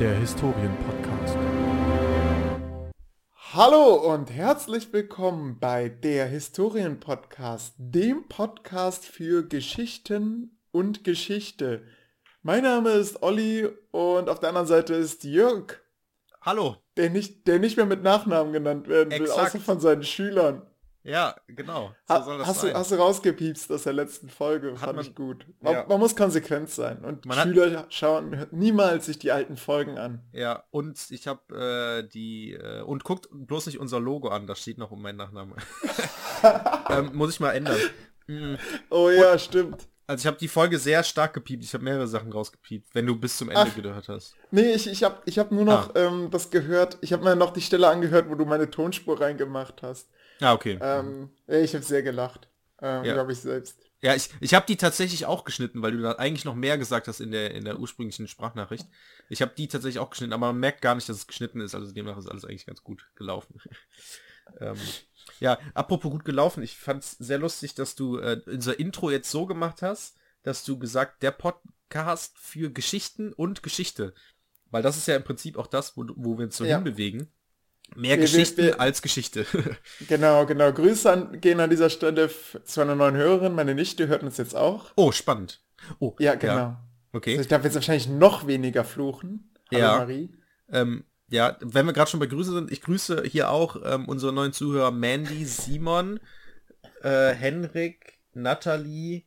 der Historienpodcast. Hallo und herzlich willkommen bei der Historienpodcast, dem Podcast für Geschichten und Geschichte. Mein Name ist Olli und auf der anderen Seite ist Jörg, Hallo. der nicht, der nicht mehr mit Nachnamen genannt werden will, Exakt. außer von seinen Schülern. Ja, genau. So Ha das hast, sein. du, hast du rausgepiepst aus der letzten Folge, Hat fand man- ich gut. Man, ja. man muss konsequent sein und Man hat- Schüler schauen niemals sich die alten Folgen an. ja, und ich habe äh, die äh, und guckt bloß nicht unser Logo an, da steht noch um meinen Nachnamen. ähm, muss ich mal ändern. Mm, Oh ja, stimmt. Also ich habe die Folge sehr stark gepiept. Ich habe mehrere Sachen rausgepiept, wenn du bis zum Ende Ach. gehört hast. Nee, ich, ich habe ich hab nur noch Ah. ähm, das gehört. Ich habe mir noch die Stelle angehört, wo du meine Tonspur reingemacht hast. Ah, okay. Ähm, ich habe sehr gelacht. Ähm, Ja. Glaube ich selbst. Ja, ich, ich habe die tatsächlich auch geschnitten, weil du da eigentlich noch mehr gesagt hast in der, in der ursprünglichen Sprachnachricht. Ich habe die tatsächlich auch geschnitten, aber man merkt gar nicht, dass es geschnitten ist. Also demnach ist alles eigentlich ganz gut gelaufen. ähm, ja, apropos gut gelaufen, ich fand es sehr lustig, dass du äh, unser Intro jetzt so gemacht hast, dass du gesagt, der Podcast für Geschichten und Geschichte. Weil das ist ja im Prinzip auch das, wo, wo wir uns so Ja. hinbewegen. Mehr Wir- Geschichten wir- als Geschichte. Genau, genau. Grüße an, gehen an dieser Stelle zu einer neuen Hörerin. Meine Nichte hört uns jetzt auch. oh, spannend. Oh, Ja, genau. Also Okay. ich darf jetzt wahrscheinlich noch weniger fluchen. Hallo Ja. Marie. Ähm, ja, wenn wir gerade schon bei Grüße sind, ich grüße hier auch ähm, unsere neuen Zuhörer Mandy, Simon, äh, Henrik, Natalie,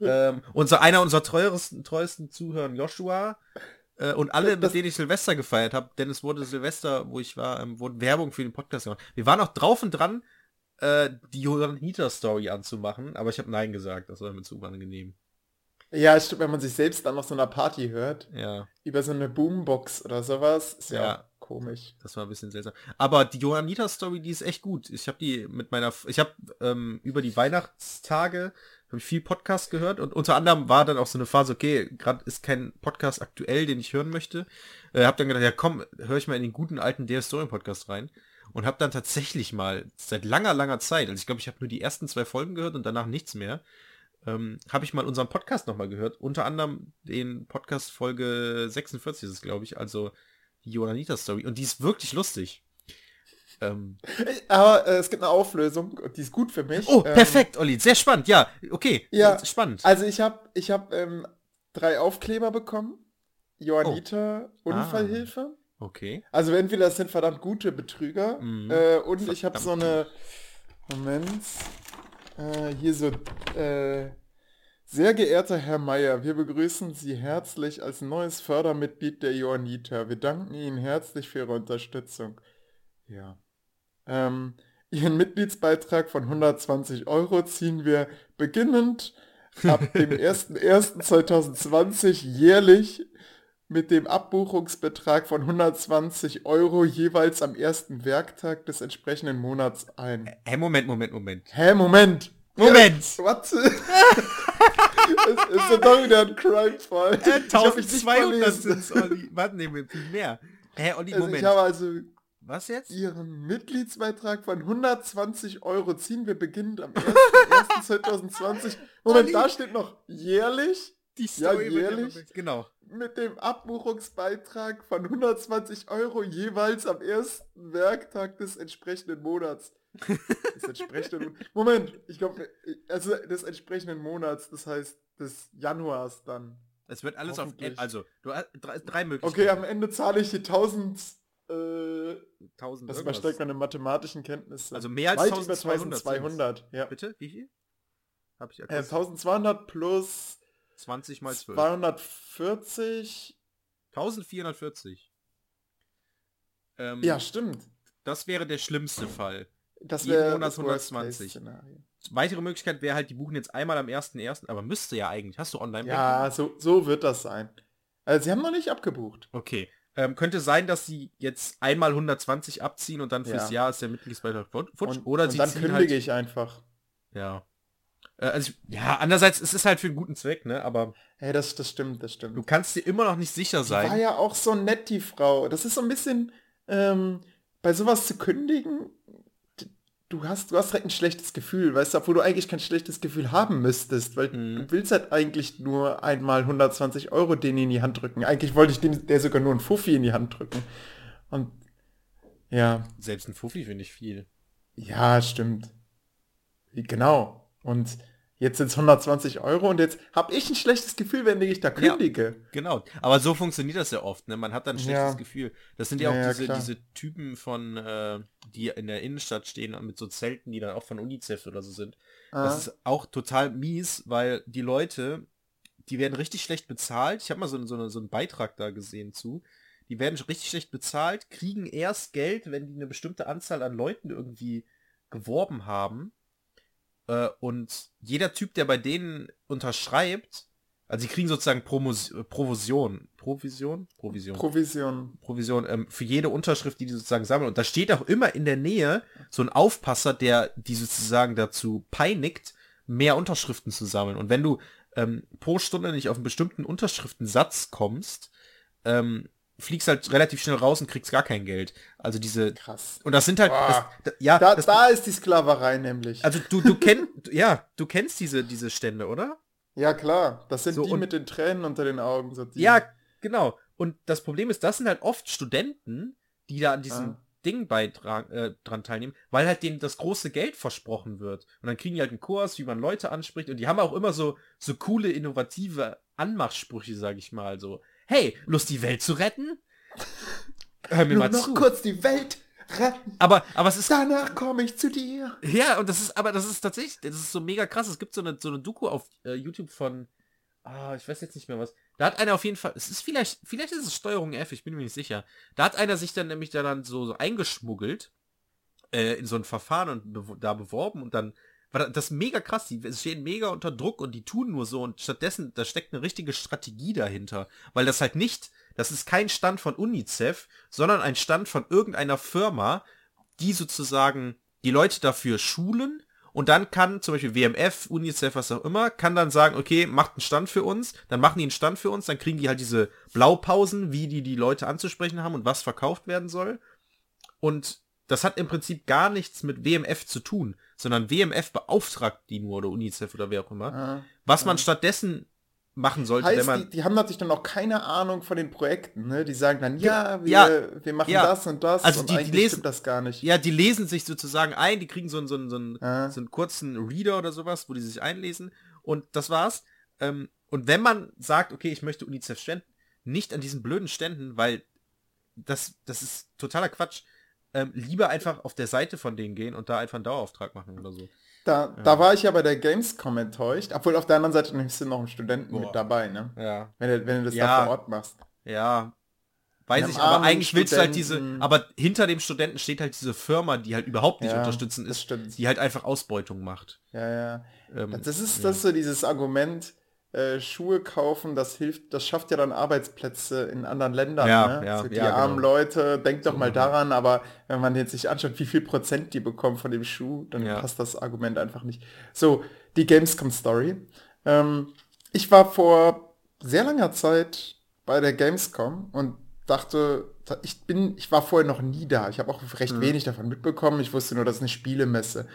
ähm, unser, einer unserer treuesten, treuesten Zuhörer, Joshua, äh, und alle, Das- mit denen ich Silvester gefeiert habe, denn es wurde Silvester, wo ich war, ähm, wurde Werbung für den Podcast gemacht. Wir waren auch drauf und dran, äh, die Johanniter-Story anzumachen, aber ich habe Nein gesagt, das war mir zu unangenehm. Ja, stimmt, wenn man sich selbst dann auf so einer Party hört, Ja. über so eine Boombox oder sowas, ist ja, Ja. komisch. Das war ein bisschen seltsam. Aber die Johanniter-Story, die ist echt gut. Ich habe die mit meiner, F- ich habe ähm, über die Weihnachtstage habe ich viel Podcast gehört und unter anderem war dann auch so eine Phase, okay, gerade ist kein Podcast aktuell, den ich hören möchte. Äh, habe dann gedacht, ja komm, höre ich mal in den guten alten Der Story Podcast rein und habe dann tatsächlich mal seit langer, langer Zeit, also ich glaube, ich habe nur die ersten zwei Folgen gehört und danach nichts mehr, ähm, habe ich mal unseren Podcast nochmal gehört. Unter anderem den Podcast Folge 46 ist es, glaube ich, also die Johanniter Story. Und die ist wirklich lustig. Ähm, Aber äh, es gibt eine Auflösung und die ist gut für mich. oh, Ähm, perfekt, Olli. Sehr spannend. Ja, okay. Ja, Spannend. Also ich habe ich hab, ähm, drei Aufkleber bekommen. Johanniter Oh. Unfallhilfe. Okay. Also entweder das sind verdammt gute Betrüger Mhm. äh, und ich habe Verdammt so eine Moment äh, hier so äh, sehr geehrter Herr Meier, wir begrüßen Sie herzlich als neues Fördermitglied der Johanniter. Wir danken Ihnen herzlich für Ihre Unterstützung. Ja. Ähm, Ihren Mitgliedsbeitrag von 120 Euro ziehen wir beginnend ab dem 01.01.2020 jährlich mit dem Abbuchungsbetrag von 120 Euro jeweils am ersten Werktag des entsprechenden Monats ein. Hä, Moment, Moment, Moment. Hä, Moment! Moment! Ja, was? es ist ja doch wieder ein Crime-Fall. Äh, Ich hab mich nicht 1200 verlesen. sind's, Olli. Warte, nee, mehr. Hä, Olli, Also Moment. ich habe also Was jetzt? Ihren Mitgliedsbeitrag von 120 Euro ziehen wir beginnend am 1.1.2020. Moment, Olli. da steht noch jährlich Die Ja, wird jährlich. noch- Genau. mit dem Abbuchungsbeitrag von 120 Euro jeweils am ersten Werktag des entsprechenden Monats. Des entsprechenden Moment, ich glaube, also des entsprechenden Monats, das heißt des Januars dann. Es wird alles auf... Also, du hast drei, drei Möglichkeiten. Okay, am Ende zahle ich die 1000, äh, 1000 das irgendwas. übersteigt meine mathematischen Kenntnisse. Also mehr als Weit 1200 über 1200, ja. Bitte? Wie viel? Hab ich Äh, erkannt. 1200 plus 20 mal 12. 240. 1440. Ähm, Ja, stimmt. Das wäre der schlimmste Fall. Das wäre Monat das 120. Worst-Case-Szenario. Weitere Möglichkeit wäre halt, die buchen jetzt einmal am 1.1., aber müsste ja eigentlich. Hast du online Ja, so, so wird das sein. Also sie haben noch nicht abgebucht. Okay. Ähm, könnte sein, dass sie jetzt einmal 120 abziehen und dann fürs Ja. Jahr ist der Mitgliedsbeitrag fut- futsch. Und, oder und sie dann kündige halt, ich einfach. Ja. Äh, also, ja, andererseits, es ist halt für einen guten Zweck, ne? Aber Hey, das, das stimmt, das stimmt. du kannst dir immer noch nicht sicher Die war sein. ja auch so nett, die Frau. Das ist so ein bisschen, ähm, bei sowas zu kündigen, du hast, du hast direkt ein schlechtes Gefühl, weißt du, obwohl du eigentlich kein schlechtes Gefühl haben müsstest, weil Mhm. du willst halt eigentlich nur einmal 120 Euro den in die Hand drücken. Eigentlich wollte ich dem, der sogar nur einen Fuffi in die Hand drücken. Und ja, Selbst ein Fuffi finde ich viel. ja, stimmt. Genau. Und jetzt sind es 120 Euro und jetzt habe ich ein schlechtes Gefühl, wenn ich da kündige. Genau. Aber so funktioniert das ja oft, ne? Man hat dann ein schlechtes Ja. Gefühl. Das sind ja auch Ja, ja, diese, diese Typen von, äh, die in der Innenstadt stehen und mit so Zelten, die dann auch von UNICEF oder so sind. Ah. Das ist auch total mies, weil die Leute, die werden richtig schlecht bezahlt. Ich habe mal so, so, so einen Beitrag da gesehen zu. Die werden richtig schlecht bezahlt, kriegen erst Geld, wenn die eine bestimmte Anzahl an Leuten irgendwie geworben haben. Äh, und jeder Typ, der bei denen unterschreibt, also die kriegen sozusagen Promos äh, Provision. Provision? Provision. Provision. Provision ähm, für jede Unterschrift, die die sozusagen sammeln. Und da steht auch immer in der Nähe so ein Aufpasser, der die sozusagen dazu peinigt, mehr Unterschriften zu sammeln. Und wenn du ähm, pro Stunde nicht auf einen bestimmten Unterschriftensatz kommst, ähm, fliegst halt relativ schnell raus und kriegst gar kein Geld. Also diese Krass. und das sind halt das, Boah. da, ja, Da, das, da ist die Sklaverei nämlich. also du du kennst ja, du kennst diese diese Stände, oder? ja, klar. Das sind So, die und- mit den Tränen unter den Augen. So die, Ja, genau. Und das Problem ist, das sind halt oft Studenten, die da an diesem Ah. Ding beitragen, äh, dran teilnehmen, weil halt denen das große Geld versprochen wird. Und dann kriegen die halt einen Kurs, wie man Leute anspricht. Und die haben auch immer so, so coole, innovative Anmachsprüche, sag ich mal. So, hey, Lust die Welt zu retten? Hör mir Nur mal noch zu. kurz die Welt retten. Aber, aber es ist Danach komme ich zu dir. Ja, und das ist, aber das ist tatsächlich, das ist so mega krass. Es gibt so eine, so eine Doku auf äh, YouTube von, ah, ich weiß jetzt nicht mehr was. Da hat einer auf jeden Fall, es ist vielleicht, vielleicht ist es Steuerung F, ich bin mir nicht sicher. Da hat einer sich dann nämlich da dann so, so eingeschmuggelt äh, in so ein Verfahren und bew da beworben und dann war das mega krass. Die stehen mega unter Druck und die tun nur so und stattdessen, da steckt eine richtige Strategie dahinter. Weil das halt nicht, das ist kein Stand von UNICEF, sondern ein Stand von irgendeiner Firma, die sozusagen die Leute dafür schulen und dann kann zum Beispiel WMF, UNICEF, was auch immer, kann dann sagen, okay, macht einen Stand für uns, dann machen die einen Stand für uns, dann kriegen die halt diese Blaupausen, wie die die Leute anzusprechen haben und was verkauft werden soll. Und das hat im Prinzip gar nichts mit WMF zu tun, sondern WMF beauftragt die nur oder UNICEF oder wer auch immer. Ah. Was man stattdessen machen sollte, wenn Heißt, man die, die haben natürlich dann auch keine Ahnung von den Projekten, ne? Die sagen dann, ja, wir, Ja, wir machen ja. das und das Also und die- die eigentlich lesen- stimmt das gar nicht. Ja, die lesen sich sozusagen ein, die kriegen so einen, so einen, so einen, Ah. so einen kurzen Reader oder sowas, wo die sich einlesen und das war's. Ähm, und wenn man sagt, okay, ich möchte UNICEF spenden, nicht an diesen blöden Ständen, weil das, das ist totaler Quatsch. Ähm, lieber einfach auf der Seite von denen gehen und da einfach einen Dauerauftrag machen oder so. Da, da war ich ja bei der Gamescom enttäuscht, obwohl auf der anderen Seite nimmst du noch einen Studenten Boah. mit dabei, ne? Ja. Wenn du, wenn du das Ja. da vor Ort machst. Ja. Weiß ich, aber eigentlich willst du halt diese, Studenten. aber hinter dem Studenten steht halt diese Firma, die halt überhaupt nicht Ja, unterstützen ist, die halt einfach Ausbeutung macht. Ja, ja. Ähm, Das ist, das so dieses Argument, äh, Schuhe kaufen, das hilft, das schafft ja dann Arbeitsplätze in anderen Ländern. Ja, ne? ja, so die ja, armen genau. Leute, denkt doch mal daran, aber wenn man jetzt sich anschaut, wie viel Prozent die bekommen von dem Schuh, dann passt das Argument einfach nicht. So, die Gamescom-Story. Ähm, ich war vor sehr langer Zeit bei der Gamescom und dachte, ich bin, ich war vorher noch nie da. Ich habe auch recht wenig davon mitbekommen. Ich wusste nur, das ist eine Spielemesse.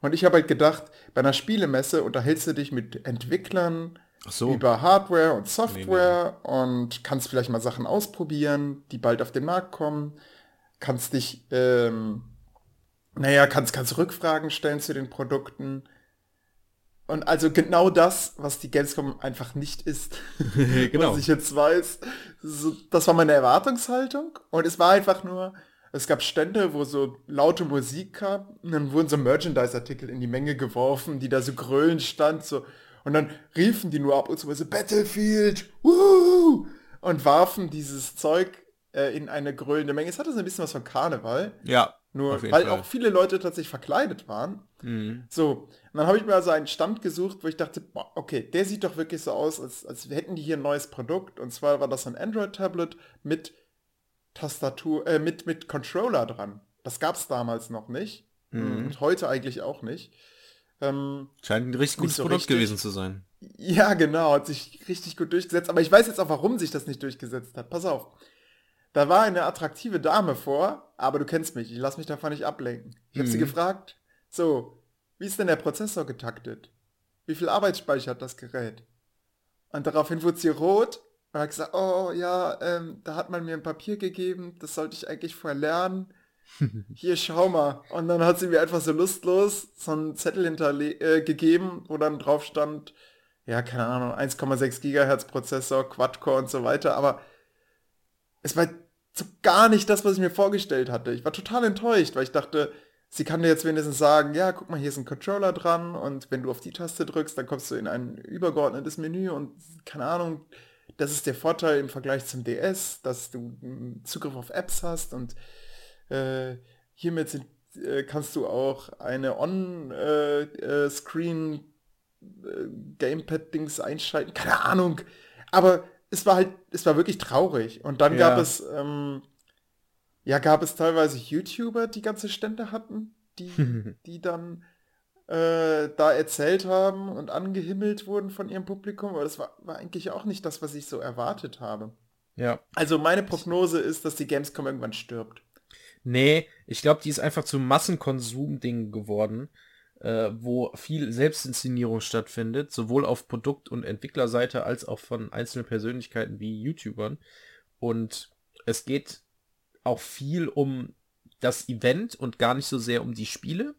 Und ich habe halt gedacht, bei einer Spielemesse unterhältst du dich mit Entwicklern so. über Hardware und Software und kannst vielleicht mal Sachen ausprobieren, die bald auf den Markt kommen. Kannst dich, ähm, naja, kannst, kannst Rückfragen stellen zu den Produkten. Und also genau das, was die Gamescom einfach nicht ist. Genau. Was ich jetzt weiß. So, das war meine Erwartungshaltung. Und es war einfach nur, es gab Stände, wo so laute Musik kam. Und dann wurden so Merchandise-Artikel in die Menge geworfen, die da so grölen stand. So. Und dann riefen die nur ab und zu mal so Battlefield, Woo! und warfen dieses Zeug äh, in eine grölende Menge. Es hatte so ein bisschen was von Karneval. Ja. Nur, weil Fall. auch viele Leute tatsächlich verkleidet waren. Mhm. So, und dann habe ich mir also einen Stand gesucht, wo ich dachte, boah, okay, der sieht doch wirklich so aus, als, als hätten die hier ein neues Produkt. Und zwar war das ein Android-Tablet mit Tastatur, äh, mit, mit Controller dran. Das gab es damals noch nicht. Mhm. Und heute eigentlich auch nicht. Ähm, Scheint ein richtig gutes so Produkt richtig. gewesen zu sein. ja, genau, hat sich richtig gut durchgesetzt. Aber ich weiß jetzt auch, warum sich das nicht durchgesetzt hat. Pass auf. Da war eine attraktive Dame vor, aber du kennst mich, ich lasse mich davon nicht ablenken. Ich habe sie Mhm. gefragt, So, wie ist denn der Prozessor getaktet? Wie viel Arbeitsspeicher hat das Gerät? Und daraufhin wurde sie rot und hat gesagt, oh ja, ähm, da hat man mir ein Papier gegeben, das sollte ich eigentlich vorher lernen. Hier, schau mal. Und dann hat sie mir einfach so lustlos so einen Zettel hintergegeben, äh, wo dann drauf stand, ja, keine Ahnung, 1,6 Gigahertz Prozessor, Quad-Core und so weiter, aber es war so gar nicht das, was ich mir vorgestellt hatte. Ich war total enttäuscht, weil ich dachte, sie kann dir jetzt wenigstens sagen, ja, guck mal, hier ist ein Controller dran und wenn du auf die Taste drückst, dann kommst du in ein übergeordnetes Menü und keine Ahnung, das ist der Vorteil im Vergleich zum DS, dass du Zugriff auf Apps hast und äh, hiermit sind, äh, kannst du auch eine On-Screen äh, äh, Gamepad-Dings einschalten, keine Ahnung. Aber es war halt, es war wirklich traurig. Und dann ja. gab es, ähm, ja, gab es teilweise YouTuber, die ganze Stände hatten, die, die dann äh, da erzählt haben und angehimmelt wurden von ihrem Publikum, aber das war, war eigentlich auch nicht das, was ich so erwartet habe. Ja. Also meine Prognose ist, dass die Gamescom irgendwann stirbt. Nee, ich glaube, die ist einfach zum Massenkonsum-Ding geworden äh, wo viel Selbstinszenierung stattfindet, sowohl auf Produkt- und Entwicklerseite als auch von einzelnen Persönlichkeiten wie YouTubern. Und es geht auch viel um das Event und gar nicht so sehr um die Spiele,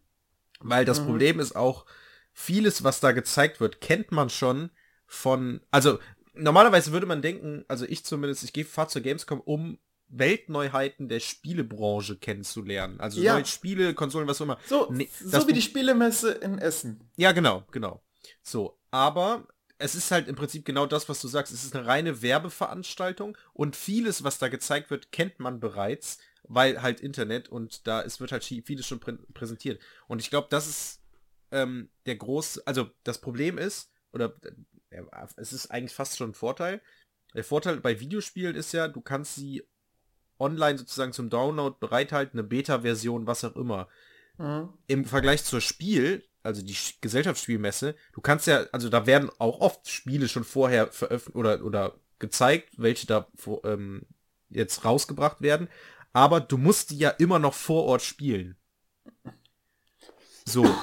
weil das mhm. Problem ist auch, vieles, was da gezeigt wird, kennt man schon von, also normalerweise würde man denken, also ich zumindest, ich gehe fahre zur Gamescom, um Weltneuheiten der Spielebranche kennenzulernen. Also ja. neue Spiele, Konsolen, was auch immer. So, nee, so wie die Spielemesse in Essen. Ja, genau, genau. So, aber es ist halt im Prinzip genau das, was du sagst. Es ist eine reine Werbeveranstaltung und vieles, was da gezeigt wird, kennt man bereits, weil halt Internet und da es wird halt vieles schon prä präsentiert. Und ich glaube, das ist ähm, der große, also das Problem ist, oder äh, es ist eigentlich fast schon ein Vorteil. Der Vorteil bei Videospielen ist ja, du kannst sie online sozusagen zum Download bereithalten, eine Beta-Version, was auch immer. Mhm. Im Vergleich zur Spiel, also die Gesellschaftsspielmesse, du kannst ja, also da werden auch oft Spiele schon vorher veröffentlicht oder, oder gezeigt, welche da ähm, jetzt rausgebracht werden, aber du musst die ja immer noch vor Ort spielen. So.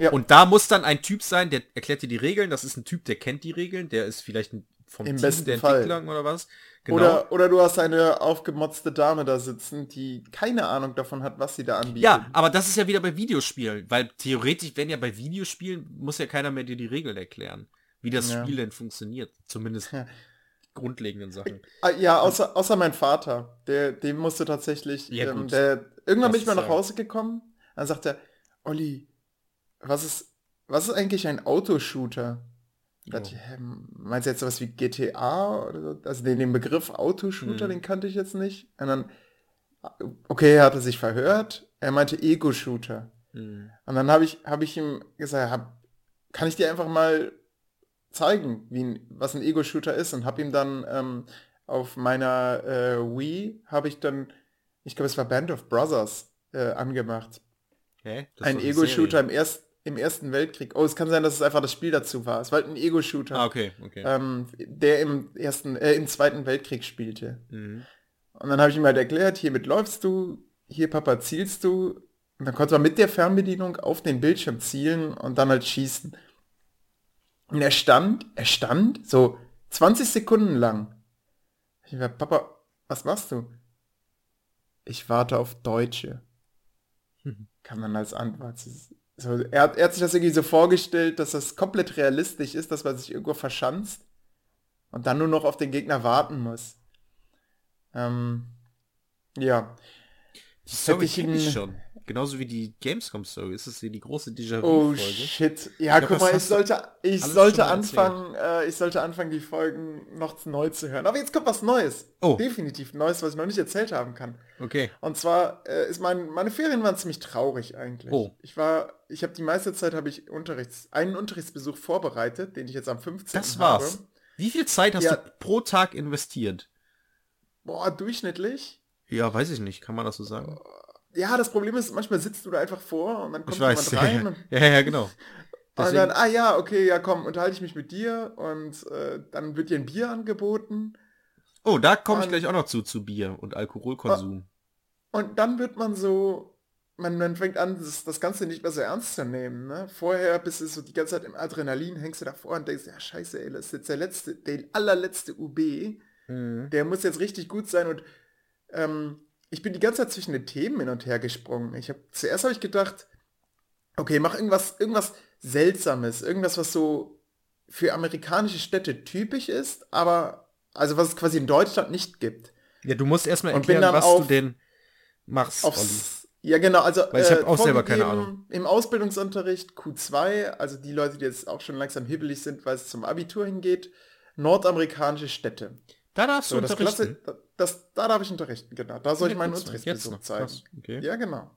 Ja. Und da muss dann ein Typ sein, der erklärt dir die Regeln. Das ist ein Typ, der kennt die Regeln. Der ist vielleicht ein vom Im Team besten der Fall. Entwicklung oder was. Genau. Oder, oder du hast eine aufgemotzte Dame da sitzen, die keine Ahnung davon hat, was sie da anbietet. Ja, aber das ist ja wieder bei Videospielen, weil theoretisch, wenn ja bei Videospielen, muss ja keiner mehr dir die Regeln erklären, wie das ja. Spiel denn funktioniert. Zumindest ja. grundlegenden Sachen. Ah, ja, außer, außer mein Vater, der, dem musste tatsächlich, ja, ähm, der, irgendwann bin ich mal nach Hause gekommen, dann sagt er, Olli, was ist, was ist eigentlich ein Autoshooter? Dachte hä, meinst du jetzt sowas wie GTA oder so? Also den, den Begriff Autoshooter, hm. den kannte ich jetzt nicht. Und dann, okay, er hatte sich verhört. Er meinte Ego-Shooter. Hm. Und dann habe ich, hab ich ihm gesagt, hab, kann ich dir einfach mal zeigen, wie, was ein Ego-Shooter ist? Und habe ihm dann ähm, auf meiner äh, Wii, habe ich dann, ich glaube, es war Band of Brothers äh, angemacht. Okay, ein Ego-Shooter im ersten im Ersten Weltkrieg. Oh, es kann sein, dass es einfach das Spiel dazu war. Es war halt ein Ego-Shooter. Ah, okay, okay. Ähm, der im ersten, äh, im Zweiten Weltkrieg spielte. Mhm. Und dann habe ich ihm halt erklärt, hiermit läufst du, hier Papa zielst du. Und dann konnte man mit der Fernbedienung auf den Bildschirm zielen und dann halt schießen. Und er stand, er stand so 20 Sekunden lang. Ich war, Papa, was machst du? Ich warte auf Deutsche. Kann man als Antwort so, er, hat, er hat sich das irgendwie so vorgestellt, dass das komplett realistisch ist, dass man sich irgendwo verschanzt und dann nur noch auf den Gegner warten muss. Ähm, ja. Kenne ich schon. Genauso wie die Gamescom-Story. Ist das hier die große déjà Oh shit. Ja, glaub, guck mal, ich sollte, ich sollte anfangen, äh, ich sollte anfangen, die Folgen noch neu zu hören. Aber jetzt kommt was Neues. Oh. Definitiv Neues, was ich noch nicht erzählt haben kann. Okay. Und zwar äh, ist mein, meine Ferien waren ziemlich traurig eigentlich. Oh. Ich war, ich habe die meiste Zeit habe ich Unterrichts, einen Unterrichtsbesuch vorbereitet, den ich jetzt am 15. Das war's. Habe. Wie viel Zeit hast ja. du pro Tag investiert? Boah, durchschnittlich? Ja, weiß ich nicht. Kann man das so sagen? Ja, das Problem ist, manchmal sitzt du da einfach vor und dann kommt jemand rein. Und, ja, ja, genau. Und dann, ah ja, okay, ja komm, unterhalte ich mich mit dir und äh, dann wird dir ein Bier angeboten. Oh, da komme ich gleich auch noch zu, zu Bier und Alkoholkonsum. Und dann wird man so man, man fängt an, das, das Ganze nicht mehr so ernst zu nehmen. Ne? Vorher bist du so die ganze Zeit im Adrenalin, hängst du davor und denkst, ja scheiße, ey, das ist jetzt der letzte, der allerletzte UB. Mhm. Der muss jetzt richtig gut sein und ähm, ich bin die ganze Zeit zwischen den Themen hin und her gesprungen. Ich habe zuerst habe ich gedacht, okay, mach irgendwas, irgendwas Seltsames, irgendwas, was so für amerikanische Städte typisch ist, aber also was es quasi in Deutschland nicht gibt. Ja, du musst erstmal erklären, was du denn machst, aufs, Ja, genau, also Weil ich habe äh, auch selber keine Ahnung. Im Ausbildungsunterricht Q2, also die Leute, die jetzt auch schon langsam hibbelig sind, weil es zum Abitur hingeht, nordamerikanische Städte. Da darfst so, du unterrichten? Klasse, das, da darf ich unterrichten, genau. Da soll ja, ich meinen Unterrichtsbesuch zeigen. Okay. Ja, genau.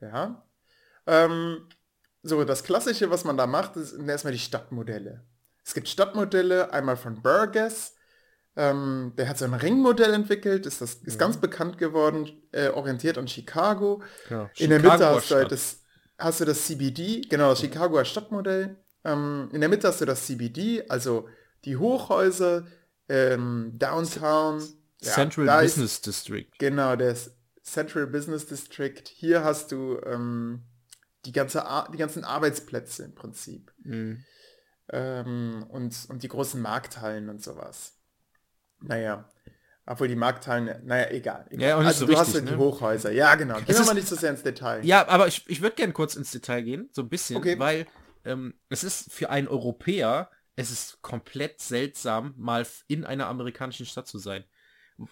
Ja. Ähm, so, das Klassische, was man da macht, sind erstmal die Stadtmodelle. Es gibt Stadtmodelle, einmal von Burgess, ähm, der hat so ein Ringmodell entwickelt, ist, das, ist mhm. ganz bekannt geworden, äh, orientiert an Chicago. Ja, in der Mitte hast du, halt das, hast du das CBD, genau, das mhm. Chicagoer Stadtmodell. Ähm, in der Mitte hast du das CBD, also die Hochhäuser, ähm, Downtown. Central ja, Business ist, District. Genau, der Central Business District. Hier hast du ähm, die, ganze die ganzen Arbeitsplätze im Prinzip. Mhm. Ähm, und, und die großen Markthallen und sowas. Naja. Obwohl die Markthallen, naja, egal. egal. Ja, auch nicht also so du wichtig, hast ja ne? die Hochhäuser. Ja, genau. Gehen wir mal nicht so sehr ins Detail. Ja, aber ich, ich würde gerne kurz ins Detail gehen, so ein bisschen, okay. weil ähm, es ist für einen Europäer, es ist komplett seltsam, mal in einer amerikanischen Stadt zu sein.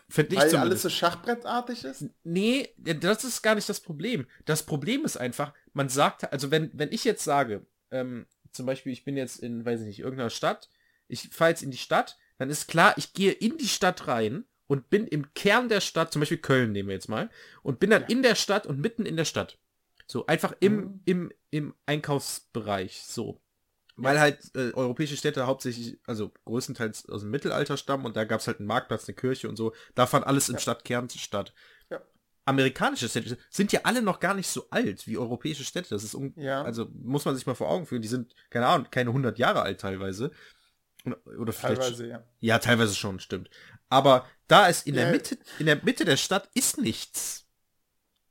Finde ich Weil zumindest. alles so schachbrettartig ist? Nee, das ist gar nicht das Problem. Das Problem ist einfach, man sagt, also wenn, wenn ich jetzt sage, ähm, zum Beispiel, ich bin jetzt in, weiß ich nicht, irgendeiner Stadt, ich fahre jetzt in die Stadt, dann ist klar, ich gehe in die Stadt rein und bin im Kern der Stadt, zum Beispiel Köln nehmen wir jetzt mal, und bin dann ja. in der Stadt und mitten in der Stadt. So, einfach im, mhm. im, im Einkaufsbereich, so. Weil halt äh, europäische Städte hauptsächlich, also größtenteils aus dem Mittelalter stammen und da gab es halt einen Marktplatz, eine Kirche und so. Da fand alles im ja. Stadtkern statt. Ja. Amerikanische Städte sind ja alle noch gar nicht so alt wie europäische Städte. Das ist, ja. also muss man sich mal vor Augen führen. Die sind, keine Ahnung, keine 100 Jahre alt teilweise. Oder vielleicht. Teilweise, ja. Ja, teilweise schon, stimmt. Aber da ist in der Mitte, in der Mitte der Stadt ist nichts.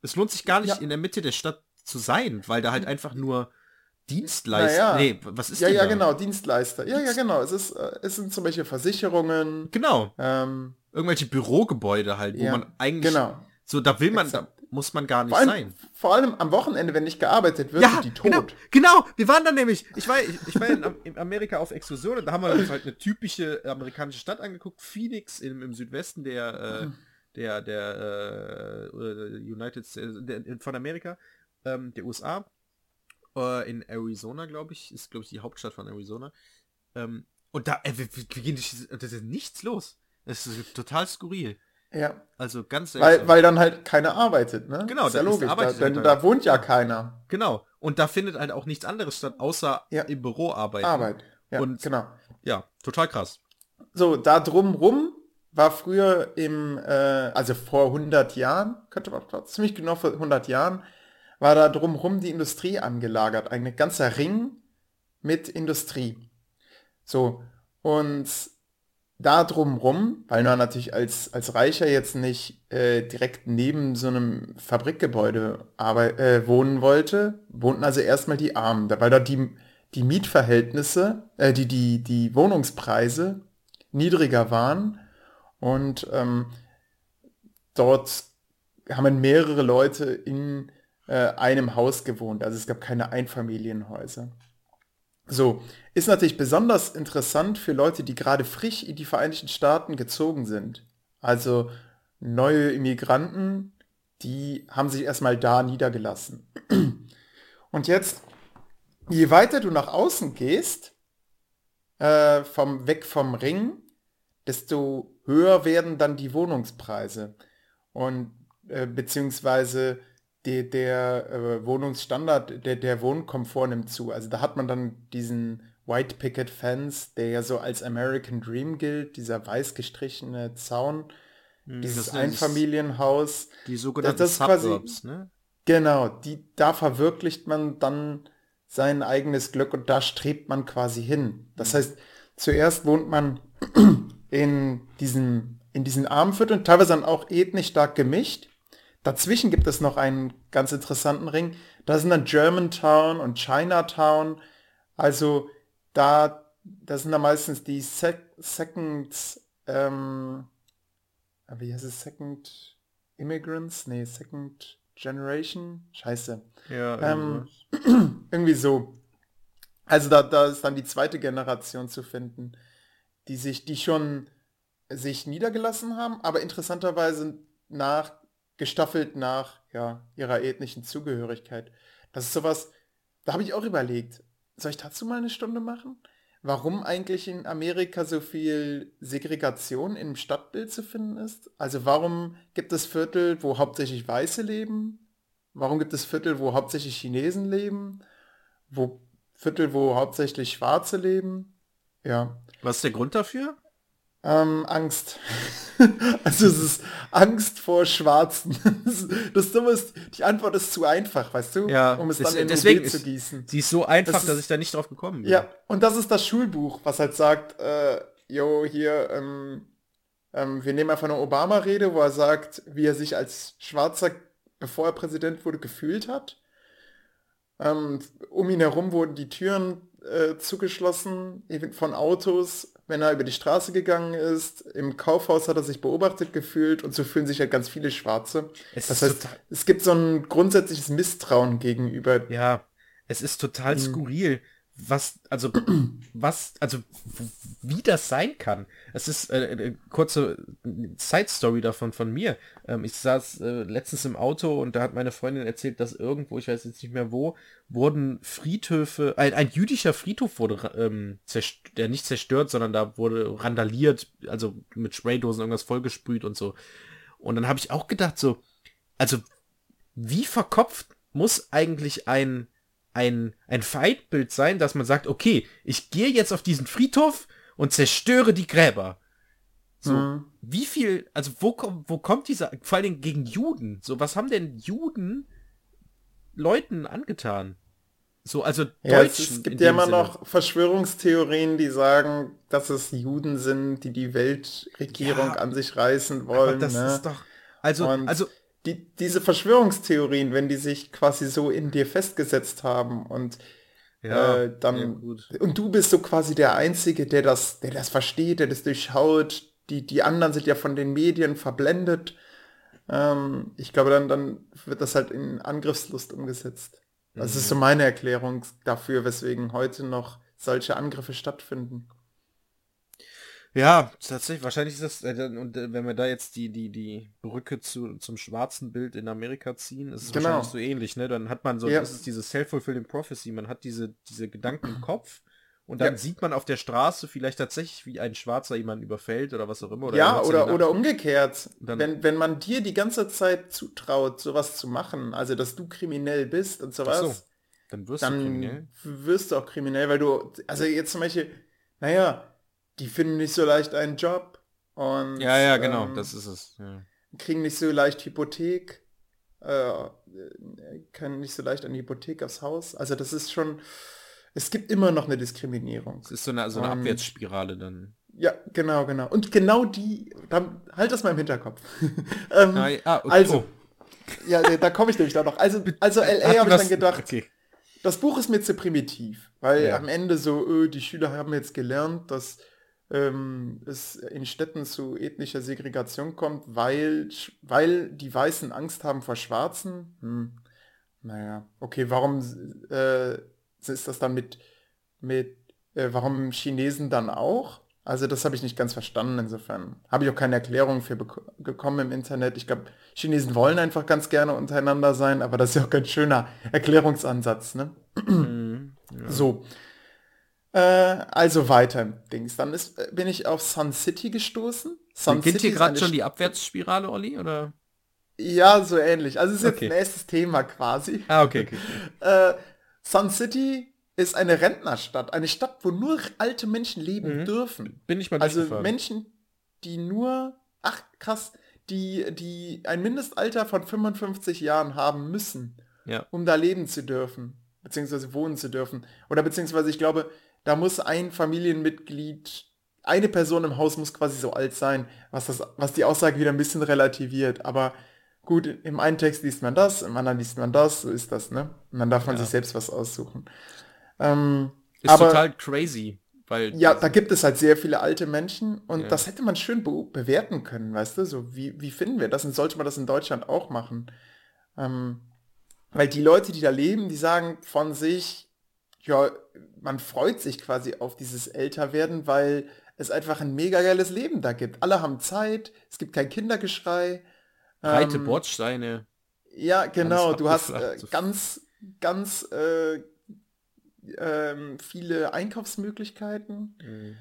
Es lohnt sich gar nicht, in der Mitte der Stadt zu sein, weil da halt einfach nur Dienstleister. Ja. Nee, was ist ja, Ja, ja, genau, Dienstleister. Ja, ja, genau. Es ist, äh, es sind zum Beispiel Versicherungen. Genau. Ähm, Irgendwelche Bürogebäude halt, wo man eigentlich. Genau. So, da will man, Exakt. da muss man gar nicht vor allem, sein. Vor allem am Wochenende, wenn nicht gearbeitet wird, ja, sind die tot. Genau, genau, wir waren dann nämlich, ich war, ich, ich war in, in, Amerika auf Exkursion und da haben wir uns halt eine typische amerikanische Stadt angeguckt, Phoenix im, im Südwesten der, äh, hm. der, der äh, United States, der, von Amerika, ähm, der USA. Äh, in Arizona, glaube ich, ist, glaube ich, die Hauptstadt von Arizona. Ähm, und da, äh, wir, wir gehen das ist nichts los. Es ist total skurril. Ja. Also ganz weil, weil dann halt keiner arbeitet, ne? Genau, ist ja logisch, da, denn da wohnt ja keiner. Genau. Und da findet halt auch nichts anderes statt, außer ja. im Büro arbeiten. Arbeit. Ja, und genau. Ja, total krass. So, da drumrum war früher im, äh, also vor 100 Jahren, könnte man ziemlich genau vor 100 Jahren, war da drumrum die Industrie angelagert. Ein ganzer Ring mit Industrie. So, und da drumrum, weil man natürlich als, als Reicher jetzt nicht äh, direkt neben so einem Fabrikgebäude arbeit, äh, wohnen wollte, wohnten also erstmal die Armen, weil da die, die Mietverhältnisse, äh, die, die, die Wohnungspreise niedriger waren und ähm, dort haben mehrere Leute in äh, einem Haus gewohnt, also es gab keine Einfamilienhäuser. So, ist natürlich besonders interessant für Leute, die gerade frisch in die Vereinigten Staaten gezogen sind. Also neue Immigranten, die haben sich erstmal da niedergelassen. Und jetzt, je weiter du nach außen gehst, äh, vom, weg vom Ring, desto höher werden dann die Wohnungspreise. Und äh, beziehungsweise die, der äh, Wohnungsstandard, der, der Wohnkomfort nimmt zu. Also da hat man dann diesen White Picket Fence, der ja so als American Dream gilt, dieser weiß gestrichene Zaun, hm, dieses Einfamilienhaus. Die sogenannten das, das Suburbs, ne? Genau, die, da verwirklicht man dann sein eigenes Glück und da strebt man quasi hin. Das hm. heißt, zuerst wohnt man in diesen, in diesen Armenvierteln, teilweise dann auch ethnisch stark gemischt. Dazwischen gibt es noch einen ganz interessanten Ring. Da sind dann Germantown und Chinatown. Also da, das sind dann meistens die Sec Second, ähm, wie heißt es, Second Immigrants? Nee, Second Generation? Scheiße. Ja, Ähm, irgendwie so. Also da, da ist dann die zweite Generation zu finden, die sich, die schon sich niedergelassen haben, aber interessanterweise nach, gestaffelt nach ja, ihrer ethnischen Zugehörigkeit. Das ist sowas, da habe ich auch überlegt, soll ich dazu mal eine Stunde machen? Warum eigentlich in Amerika so viel Segregation im Stadtbild zu finden ist? Also warum gibt es Viertel, wo hauptsächlich Weiße leben? Warum gibt es Viertel, wo hauptsächlich Chinesen leben? Wo Viertel, wo hauptsächlich Schwarze leben? Ja. Was ist der Grund dafür? Ähm, Angst. also es ist Angst vor Schwarzen. Das Dumme ist, die Antwort ist zu einfach, weißt du? Ja, um es das- dann in deswegen OB zu ist- gießen. Sie ist so einfach, Das ist- dass ich da nicht drauf gekommen bin. Ja, und das ist das Schulbuch, was halt sagt, äh, yo, hier, ähm, ähm, wir nehmen einfach eine Obama-Rede, wo er sagt, wie er sich als Schwarzer, bevor er Präsident wurde, gefühlt hat. Ähm, um ihn herum wurden die Türen äh, zugeschlossen eben von Autos, wenn er über die Straße gegangen ist. Im Kaufhaus hat er sich beobachtet gefühlt und so fühlen sich halt ganz viele Schwarze. Es Das heißt, es gibt so ein grundsätzliches Misstrauen gegenüber Ja, es ist total Mhm. skurril, was, also, was, also, wie das sein kann. Es ist äh, eine kurze Side-Story davon von mir. Ähm, ich saß äh, letztens im Auto und da hat meine Freundin erzählt, dass irgendwo, ich weiß jetzt nicht mehr wo, wurden Friedhöfe, ein, ein jüdischer Friedhof wurde, ähm, der nicht zerstört, sondern da wurde randaliert, also mit Spraydosen irgendwas vollgesprüht und so. Und dann habe ich auch gedacht, so, also wie verkopft muss eigentlich ein, ein, ein Feindbild sein, dass man sagt, okay, ich gehe jetzt auf diesen Friedhof und zerstöre die Gräber. So, Mhm. wie viel, also wo, kommt wo kommt dieser, vor allen Dingen gegen Juden, so, was haben denn Juden Leuten angetan? So, also Ja, es, es gibt ja immer Sinne. noch Verschwörungstheorien, die sagen, dass es Juden sind, die die Weltregierung Ja, an sich reißen wollen. das ne? ist doch, also, Und also, die, diese Verschwörungstheorien, wenn die sich quasi so in dir festgesetzt haben und äh, dann ja, und du bist so quasi der Einzige, der das, der das versteht, der das durchschaut. Die, die anderen sind ja von den Medien verblendet. Ähm, ich glaube, dann, dann wird das halt in Angriffslust umgesetzt. Das ist so meine Erklärung dafür, weswegen heute noch solche Angriffe stattfinden. Ja, tatsächlich, wahrscheinlich ist das, äh, und äh, wenn wir da jetzt die, die, die Brücke zu, zum schwarzen Bild in Amerika ziehen, ist es Genau. wahrscheinlich so ähnlich, ne? Dann hat man so, Ja. das ist diese self-fulfilling prophecy, man hat diese, diese Gedanken im Kopf und dann Ja. sieht man auf der Straße vielleicht tatsächlich, wie ein Schwarzer jemanden überfällt oder was auch immer. Oder er ja, oder, oder umgekehrt. Dann- wenn, wenn man dir die ganze Zeit zutraut, sowas zu machen, also dass du kriminell bist und sowas, so, dann wirst du dann kriminell. wirst du auch kriminell, weil du, also jetzt zum Beispiel, naja, die finden nicht so leicht einen Job und Ja, ja, genau, ähm, das ist es. Ja. kriegen nicht so leicht Hypothek, äh, können nicht so leicht eine Hypothek aufs Haus. Also das ist schon, es gibt immer noch eine Diskriminierung. Es ist so eine, so eine Und- Abwärtsspirale dann. Ja, genau, genau. Und genau die, dann, halt das mal im Hinterkopf. ähm, Ah, ah, okay. also, ja, da komme ich nämlich da noch. Also, also LA habe ich dann gedacht, Okay. das Buch ist mir zu primitiv, weil Ja. am Ende so, öh, die Schüler haben jetzt gelernt, dass ähm, es in Städten zu ethnischer Segregation kommt, weil, weil die Weißen Angst haben vor Schwarzen. Hm. Naja, okay, warum äh, ist das dann mit, mit äh, warum Chinesen dann auch? Also das habe ich nicht ganz verstanden, insofern habe ich auch keine Erklärung für bek- bekommen im Internet. Ich glaube, Chinesen wollen einfach ganz gerne untereinander sein, aber das ist ja auch kein schöner Erklärungsansatz, ne? Mhm. Ja. So. Äh, also weiter Dings. Dann ist, äh, bin ich auf Sun City gestoßen. Sun Beginnt hier ist gerade schon die Abwärtsspirale, Olli? Oder? Ja, so ähnlich. Also es ist Okay. jetzt nächstes Thema quasi. Ah, okay, okay. Äh, Sun City ist eine Rentnerstadt. Eine Stadt, wo nur alte Menschen leben Mhm. dürfen. Bin ich mal Also. Menschen, die nur, ach krass, die, die ein Mindestalter von 55 Jahren haben müssen, Ja. um da leben zu dürfen, beziehungsweise wohnen zu dürfen. Oder beziehungsweise ich glaube, da muss ein Familienmitglied, eine Person im Haus muss quasi so alt sein, was, das, was die Aussage wieder ein bisschen relativiert. Aber gut, im einen Text liest man das, im anderen liest man das, so ist das, ne? Und dann darf man Ja. sich selbst was aussuchen. Ähm, Ist aber total crazy, weil ja, da gibt es halt sehr viele alte Menschen und Ja. das hätte man schön be bewerten können, weißt du? So, wie, wie finden wir das und sollte man das in Deutschland auch machen? Ähm, weil die Leute, die da leben, die sagen von sich, ja, man freut sich quasi auf dieses Älterwerden, weil es einfach ein mega geiles Leben da gibt. Alle haben Zeit, es gibt kein Kindergeschrei. breite ähm, Bordsteine. Ja, genau, du hast äh, ganz, ganz äh, ähm, viele Einkaufsmöglichkeiten Mhm.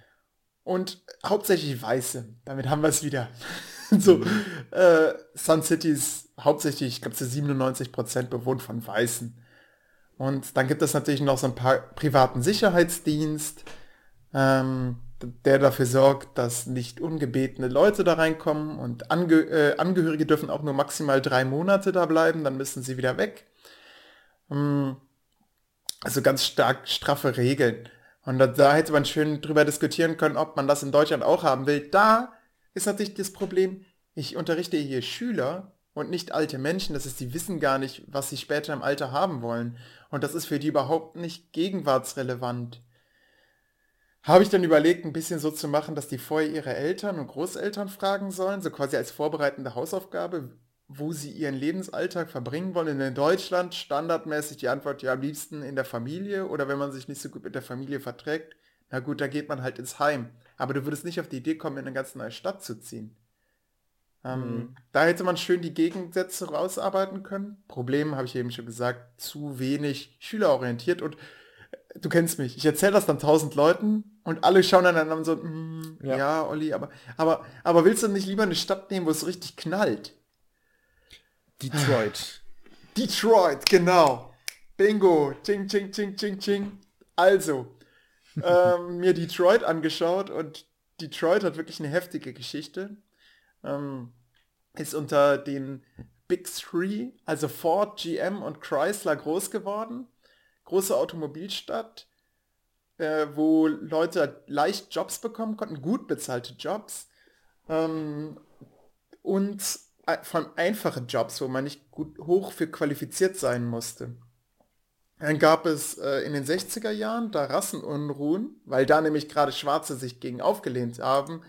und hauptsächlich Weiße. Damit haben wir es wieder. so, Mhm. äh, Sun City ist hauptsächlich, ich glaube, zu 97% bewohnt von Weißen. Und dann gibt es natürlich noch so ein paar privaten Sicherheitsdienst, ähm, der dafür sorgt, dass nicht ungebetene Leute da reinkommen und Ange äh, Angehörige dürfen auch nur maximal drei Monate da bleiben, dann müssen sie wieder weg. Ähm, also ganz stark straffe Regeln. Und da, da hätte man schön drüber diskutieren können, ob man das in Deutschland auch haben will. Da ist natürlich das Problem, ich unterrichte hier Schüler und nicht alte Menschen. Das ist, die wissen gar nicht, was sie später im Alter haben wollen. Und das ist für die überhaupt nicht gegenwartsrelevant. Habe ich dann überlegt, ein bisschen so zu machen, dass die vorher ihre Eltern und Großeltern fragen sollen, so quasi als vorbereitende Hausaufgabe, wo sie ihren Lebensalltag verbringen wollen. In Deutschland standardmäßig die Antwort, ja, am liebsten in der Familie oder wenn man sich nicht so gut mit der Familie verträgt, na gut, da geht man halt ins Heim. Aber du würdest nicht auf die Idee kommen, in eine ganz neue Stadt zu ziehen. Ähm, Mhm. Da hätte man schön die Gegensätze rausarbeiten können. Problem, habe ich eben schon gesagt, zu wenig schülerorientiert und äh, du kennst mich. Ich erzähle das dann tausend Leuten und alle schauen dann so, "Mm, ja. Ja. Olli, aber, aber, aber willst du nicht lieber eine Stadt nehmen, wo es richtig knallt? Detroit. Detroit, genau. Bingo. Ching, ching, ching, ching, ching. Also, ähm, mir Detroit angeschaut und Detroit hat wirklich eine heftige Geschichte. Ähm, ist unter den Big Three, also Ford, GM und Chrysler groß geworden. Große Automobilstadt, äh, wo Leute leicht Jobs bekommen konnten, gut bezahlte Jobs. Ähm, und äh, von einfachen Jobs, wo man nicht gut hoch für qualifiziert sein musste. Dann gab es äh, in den 60er Jahren da Rassenunruhen, weil da nämlich gerade Schwarze sich gegen aufgelehnt haben,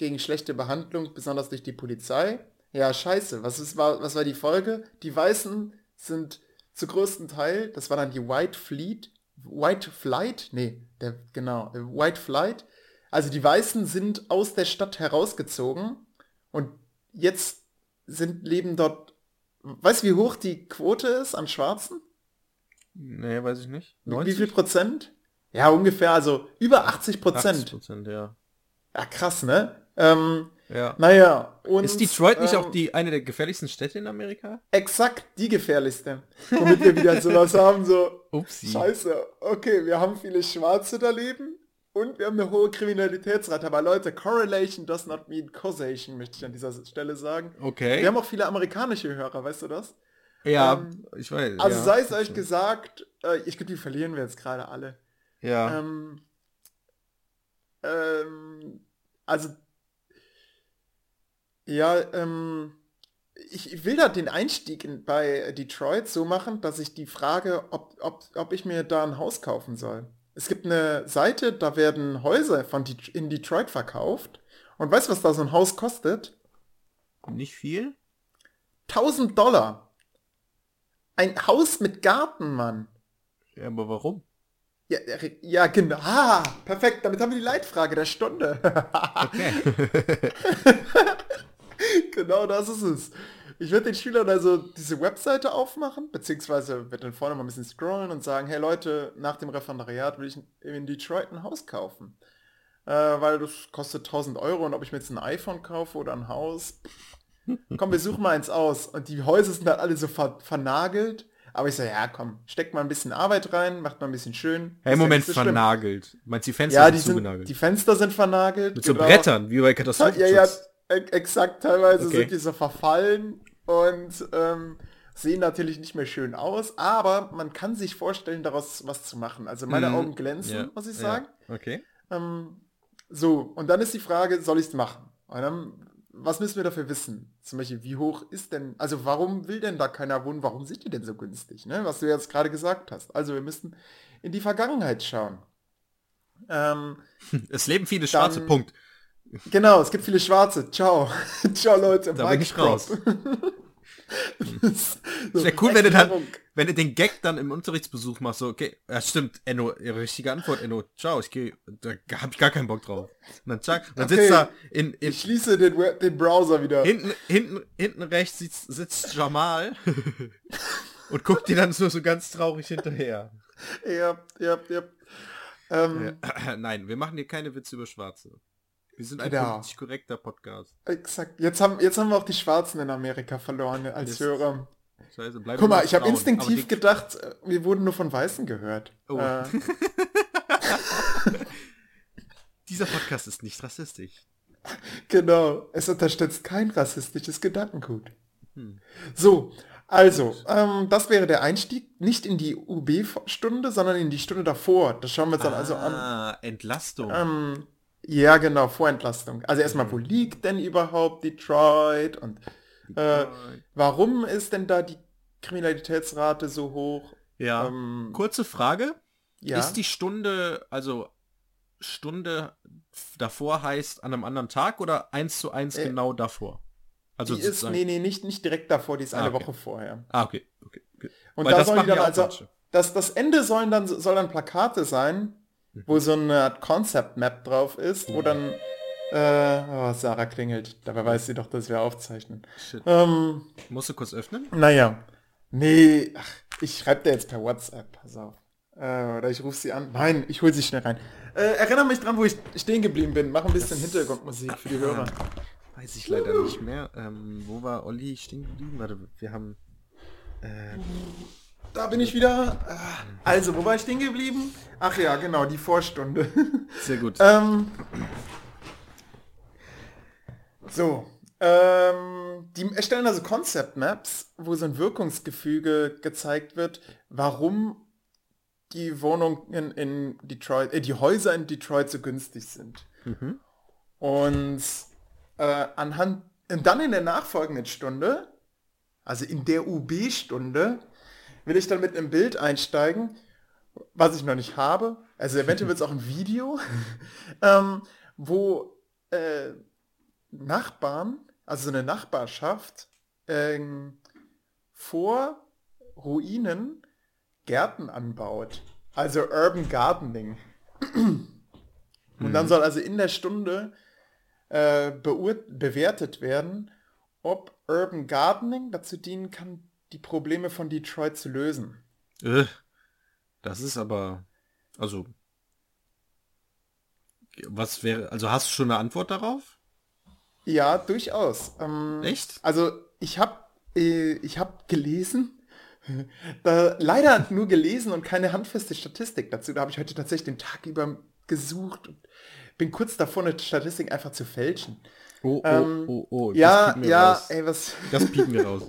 gegen schlechte Behandlung, besonders durch die Polizei. Ja, scheiße, was, ist, war, was war die Folge? Die Weißen sind zu größten Teil, das war dann die White Fleet, White Flight, nee, der, genau, äh, White Flight. Also die Weißen sind aus der Stadt herausgezogen und jetzt sind, leben dort, weißt du, wie hoch die Quote ist an Schwarzen? Nee, weiß ich nicht. Wie viel Prozent? Ja, ungefähr, also über 80 Prozent. Prozent, ja. Ja, krass, ne? Ähm, ja. naja, und... Ist Detroit nicht ähm, auch die eine der gefährlichsten Städte in Amerika? Exakt die gefährlichste. Womit wir wieder sowas haben, so, Upsi. scheiße, okay, wir haben viele Schwarze da leben und wir haben eine hohe Kriminalitätsrate. Aber Leute, Correlation does not mean causation, möchte ich an dieser Stelle sagen. Okay. Wir haben auch viele amerikanische Hörer, weißt du das? ja, ähm, ich weiß. Also ja, sei es euch gesagt, äh, ich glaube, die verlieren wir jetzt gerade alle. Ja. Ähm, ähm, also, ja, ähm, ich, will da den Einstieg in, bei Detroit so machen, dass ich die frage, ob, ob, ob ich mir da ein Haus kaufen soll. Es gibt eine Seite, da werden Häuser von Det in Detroit verkauft. Und weißt du, was da so ein Haus kostet? nicht viel? 1000 Dollar. Ein Haus mit Garten, Mann. Ja, aber warum? Ja, ja, genau. Ah, perfekt. Damit haben wir die Leitfrage der Stunde. Okay. genau das ist es. Ich würde den Schülern also diese Webseite aufmachen, beziehungsweise wird dann vorne mal ein bisschen scrollen und sagen, hey Leute, nach dem Referendariat will ich in Detroit ein Haus kaufen. Äh, weil das kostet 1000 Euro und ob ich mir jetzt ein iPhone kaufe oder ein Haus, komm, wir suchen mal eins aus. Und die Häuser sind dann alle so ver vernagelt. Aber ich so, ja komm, steckt mal ein bisschen Arbeit rein, macht mal ein bisschen schön. Hey, Ist ja Moment, nicht so vernagelt. Meinst du, die Fenster Ja, sind die, sind, zugenagelt? die Fenster sind vernagelt. Mit so genau. Brettern, wie bei Ja, Katastrophenschutz. ja, e- exakt. Teilweise Okay. sind die so verfallen und ähm, sehen natürlich nicht mehr schön aus, aber man kann sich vorstellen, daraus was zu machen. Also meine Mhm. Augen glänzen, Ja, muss ich ja. sagen. Okay. Ähm, so, und dann ist die Frage, soll ich es machen? Dann was müssen wir dafür wissen? Zum Beispiel, wie hoch ist denn, also warum will denn da keiner wohnen? Warum sind die denn so günstig? Ne? Was du jetzt gerade gesagt hast. Also wir müssen in die Vergangenheit schauen. Ähm, es leben viele Schwarze, dann, Punkt. Genau, es gibt viele Schwarze. Ciao. Ciao, Leute. Da bin ich raus. das wäre cool, wenn du dann, wenn du den Gag dann im Unterrichtsbesuch machst, so, okay, ja stimmt, Enno, richtige Antwort, Enno, ciao, ich gehe, da hab ich gar keinen Bock drauf. Und dann zack, dann okay, sitzt da in, in Ich schließe den, den Browser wieder. Hinten, hinten, hinten rechts sitzt, sitzt Jamal und guckt dir dann so, so ganz traurig hinterher. Ja, ja, ja. Ähm, Nein, wir machen hier keine Witze über Schwarze. Wir sind ein genau. politisch korrekter Podcast. Exakt. Jetzt haben, jetzt haben wir auch die Schwarzen in Amerika verloren als das Hörer. Scheiße, Guck mal, ich habe instinktiv gedacht, äh, wir wurden nur von Weißen gehört. Oh. Äh. Dieser Podcast ist nicht rassistisch. Genau, es unterstützt kein rassistisches Gedankengut. Hm. So, also, ähm, das wäre der Einstieg, nicht in die UB-Stunde, sondern in die Stunde davor. Das schauen wir uns ah, dann also an. Ah, Entlastung. Ähm, ja, genau, Vorentlastung. Also erstmal, wo liegt denn überhaupt Detroit und äh, warum ist denn da die Kriminalitätsrate so hoch? Ja. Ähm, Kurze Frage. Ja? Ist die Stunde, also Stunde davor heißt an einem anderen Tag oder eins zu eins äh, genau davor? Also die ist, nee, nee, nicht, nicht direkt davor, die ist eine ah, okay. Woche vorher. Ah, okay. okay, okay. Und Weil da sollen die dann also, das, das Ende sollen dann, soll dann Plakate sein, mhm. Wo so eine Art Concept Map drauf ist, wo dann, äh, oh, Sarah klingelt. Dabei weiß sie doch, dass wir aufzeichnen. Shit. Ähm, Musst du kurz öffnen? Naja. Nee, ach, ich schreibe dir jetzt per WhatsApp, pass auf. Äh, oder ich rufe sie an. Nein, ich hole sie schnell rein. Äh, erinnere mich dran, wo ich stehen geblieben bin. Mach ein bisschen das Hintergrundmusik für die Hörer. Weiß ich leider nicht mehr. Ähm, wo war Olli stehen geblieben? Warte, wir haben... Äh, da bin ich wieder. Also, wo war ich stehen geblieben? Ach ja, genau, die Vorstunde. Sehr gut. ähm, so. Ähm, die erstellen also Concept Maps, wo so ein Wirkungsgefüge gezeigt wird, warum die Wohnungen in Detroit, äh, die Häuser in Detroit so günstig sind. Mhm. Und äh, anhand, und dann in der nachfolgenden Stunde, also in der UB-Stunde, will ich dann mit einem Bild einsteigen, was ich noch nicht habe. Also eventuell wird es auch ein Video, ähm, wo äh, Nachbarn, also so eine Nachbarschaft, ähm, vor Ruinen Gärten anbaut. Also Urban Gardening. Und dann mhm. soll also in der Stunde äh, bewertet werden, ob Urban Gardening dazu dienen kann, die Probleme von Detroit zu lösen. Äh, das ist aber, also, was wäre, also hast du schon eine Antwort darauf? Ja, durchaus. Ähm, Echt? Also ich habe äh, ich habe gelesen, da, leider nur gelesen und keine handfeste Statistik dazu. Da habe ich heute tatsächlich den Tag über gesucht und bin kurz davor, eine Statistik einfach zu fälschen. Oh, oh, ähm, oh, oh. Ja, ja, raus. ey, was. Das piepen wir raus.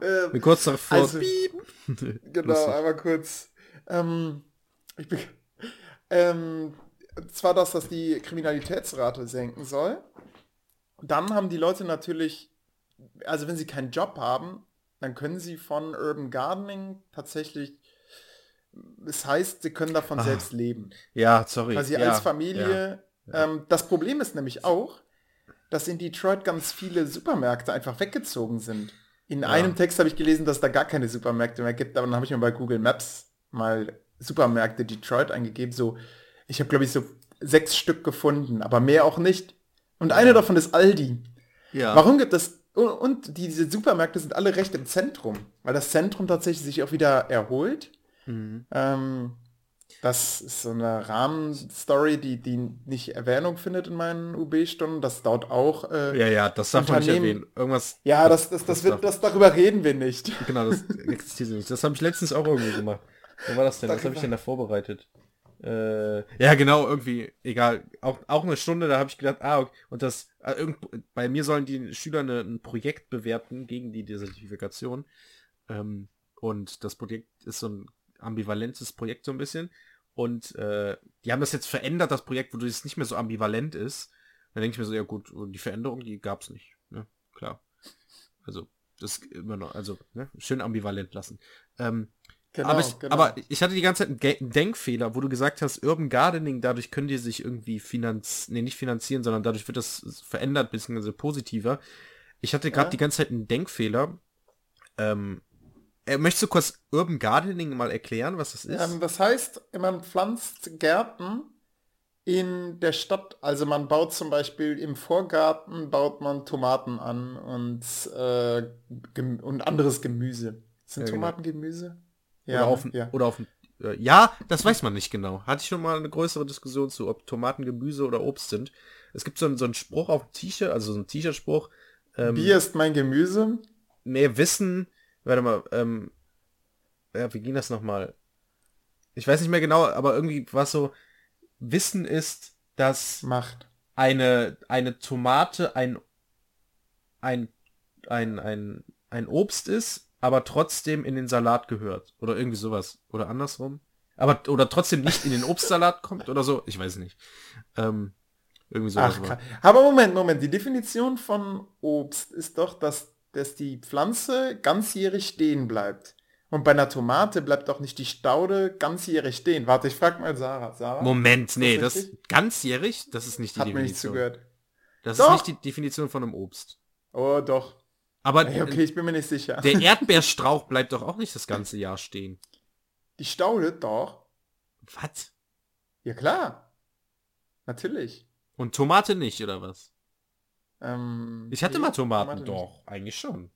Äh, bin kurz davor. Also, genau, Lustig. einmal kurz. Ähm, ich bin, ähm, zwar, dass das die Kriminalitätsrate senken soll. Dann haben die Leute natürlich, also wenn sie keinen Job haben, dann können sie von Urban Gardening tatsächlich das heißt, sie können davon ah. selbst leben. Ja, sorry. Quasi ja, als Familie. Ja, ja. Ähm, das Problem ist nämlich auch, dass in Detroit ganz viele Supermärkte einfach weggezogen sind. In einem Text habe ich gelesen, dass da gar keine Supermärkte mehr gibt, aber dann habe ich mir bei Google Maps mal Supermärkte Detroit eingegeben. So, ich habe glaube ich so sechs Stück gefunden, aber mehr auch nicht. Und eine davon ist Aldi. Ja. Warum gibt es und diese Supermärkte sind alle recht im Zentrum, weil das Zentrum tatsächlich sich auch wieder erholt Mhm. Ähm, das ist so eine Rahmenstory, die, die nicht Erwähnung findet in meinen UB-Stunden. Das dauert auch. Äh, ja, ja, das darf man nicht erwähnen. Irgendwas. Ja, das, das, das, das wird, das darüber reden wir nicht. Genau, das existiert nicht. Das habe ich letztens auch irgendwie gemacht. Wo war das denn? Was habe ich denn da vorbereitet? Äh, ja, genau, irgendwie, egal. Auch, auch eine Stunde, da habe ich gedacht, ah, okay. und das, äh, irgend, bei mir sollen die Schüler eine, ein Projekt bewerten gegen die Desertifikation. Ähm, und das Projekt ist so ein ambivalentes Projekt so ein bisschen. Und äh, die haben das jetzt verändert, das Projekt, wo das nicht mehr so ambivalent ist. Dann denke ich mir so, ja gut, die Veränderung, die gab es nicht. Ne? Klar. Also, das immer noch, also, ne? schön ambivalent lassen. Ähm, Genau, aber, ich, genau. aber ich hatte die ganze Zeit einen Denkfehler, wo du gesagt hast, Urban Gardening, dadurch können die sich irgendwie finanzieren, nee, nicht finanzieren, sondern dadurch wird das verändert, beziehungsweise positiver. Ich hatte gerade ja. die ganze Zeit einen Denkfehler. Ähm, äh, möchtest du kurz Urban Gardening mal erklären, was das ist? Ähm, das heißt, man pflanzt Gärten in der Stadt. Also man baut zum Beispiel im Vorgarten, baut man Tomaten an und, äh, und anderes Gemüse. Sind ja, genau. Tomaten genau. Gemüse? Ja, oder auf, ja. oder auf äh, ja, das weiß man nicht genau. Hatte ich schon mal eine größere Diskussion zu, ob Tomaten Gemüse oder Obst sind. Es gibt so, einen, so einen Spruch auf T-Shirt, also so ein T-Shirt-Spruch. Ähm, Bier ist mein Gemüse. Nee, Wissen, warte mal, ähm, ja, wie ging das nochmal? Ich weiß nicht mehr genau, aber irgendwie was so, Wissen ist, dass Macht. eine, eine Tomate ein, ein, ein, ein, ein Obst ist aber trotzdem in den Salat gehört. Oder irgendwie sowas. Oder andersrum. Aber, oder trotzdem nicht in den Obstsalat kommt oder so. Ich weiß nicht. Ähm, irgendwie sowas. Ach, aber Moment, Moment. Die Definition von Obst ist doch, dass, dass die Pflanze ganzjährig stehen bleibt. Und bei einer Tomate bleibt doch nicht die Staude ganzjährig stehen. Warte, ich frag mal Sarah. Sarah Moment, nee, das, das ganzjährig, das ist nicht die Hat Definition. Mir nicht zugehört. Das doch. ist nicht die Definition von einem Obst. Oh, doch. Aber okay, ich bin mir nicht sicher. Der Erdbeerstrauch bleibt doch auch nicht das ganze Jahr stehen. Die Staude doch. Was? Ja klar. Natürlich. Und Tomate nicht, oder was? Ähm, ich hatte mal Tomaten, Tomate doch, nicht. eigentlich schon.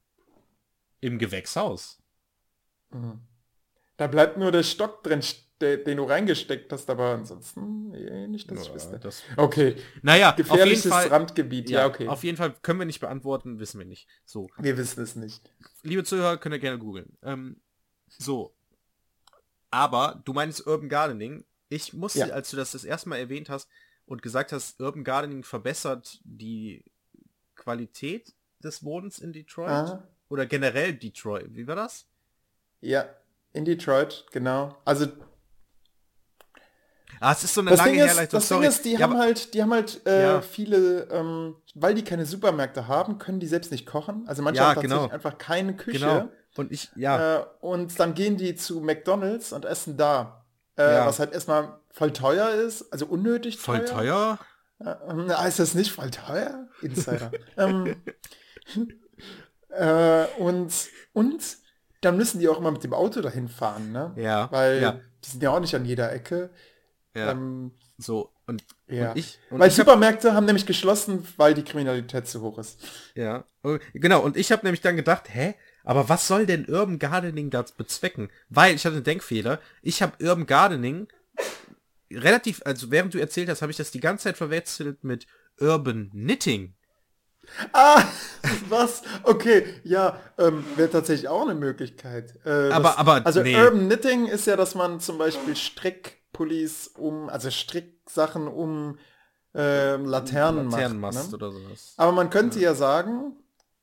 Im Gewächshaus. Mhm. Da bleibt nur der Stock drin den du reingesteckt hast, aber ansonsten eh nicht, dass ja, ich wüsste. Das okay. Naja, gefährliches Fall, Randgebiet. Ja, ja, okay. Auf jeden Fall können wir nicht beantworten, wissen wir nicht. So. Wir wissen es nicht. Liebe Zuhörer, könnt ihr gerne googeln. Ähm, so. Aber du meinst Urban Gardening. Ich musste, ja. als du das das erste Mal erwähnt hast und gesagt hast, Urban Gardening verbessert die Qualität des Wohnens in Detroit Aha. oder generell Detroit. Wie war das? Ja, in Detroit, genau. Also Ah, es ist so eine das lange Ding ist, Herleitung. Das Sorry. Ding ist, die ja, haben halt, die haben halt äh, ja. viele, ähm, weil die keine Supermärkte haben, können die selbst nicht kochen. Also manche ja, haben tatsächlich genau. einfach keine Küche. Genau. Und ich, ja. Äh, und dann gehen die zu McDonalds und essen da. Äh. Was halt erstmal voll teuer ist, also unnötig teuer. Voll teuer? Äh, ist das nicht voll teuer? Insider. ähm, äh, und, und dann müssen die auch immer mit dem Auto dahin fahren, ne? Ja. Weil ja. die sind ja auch nicht an jeder Ecke. Ja. Ähm, so, und, ja. und ich. Und weil ich Supermärkte hab, haben nämlich geschlossen, weil die Kriminalität zu hoch ist. Ja, oh, genau. Und ich habe nämlich dann gedacht, hä? Aber was soll denn Urban Gardening da bezwecken? Weil ich hatte einen Denkfehler. Ich habe Urban Gardening relativ, also während du erzählt hast, habe ich das die ganze Zeit verwechselt mit Urban Knitting. Ah, was? Okay, ja, ähm, wäre tatsächlich auch eine Möglichkeit. Äh, aber, das, aber, also nee. Urban Knitting ist ja, dass man zum Beispiel Strick Pullis um, also Stricksachen um äh, Laternen Laternenmast macht. Ne? oder sowas. Aber man könnte ja. ja sagen,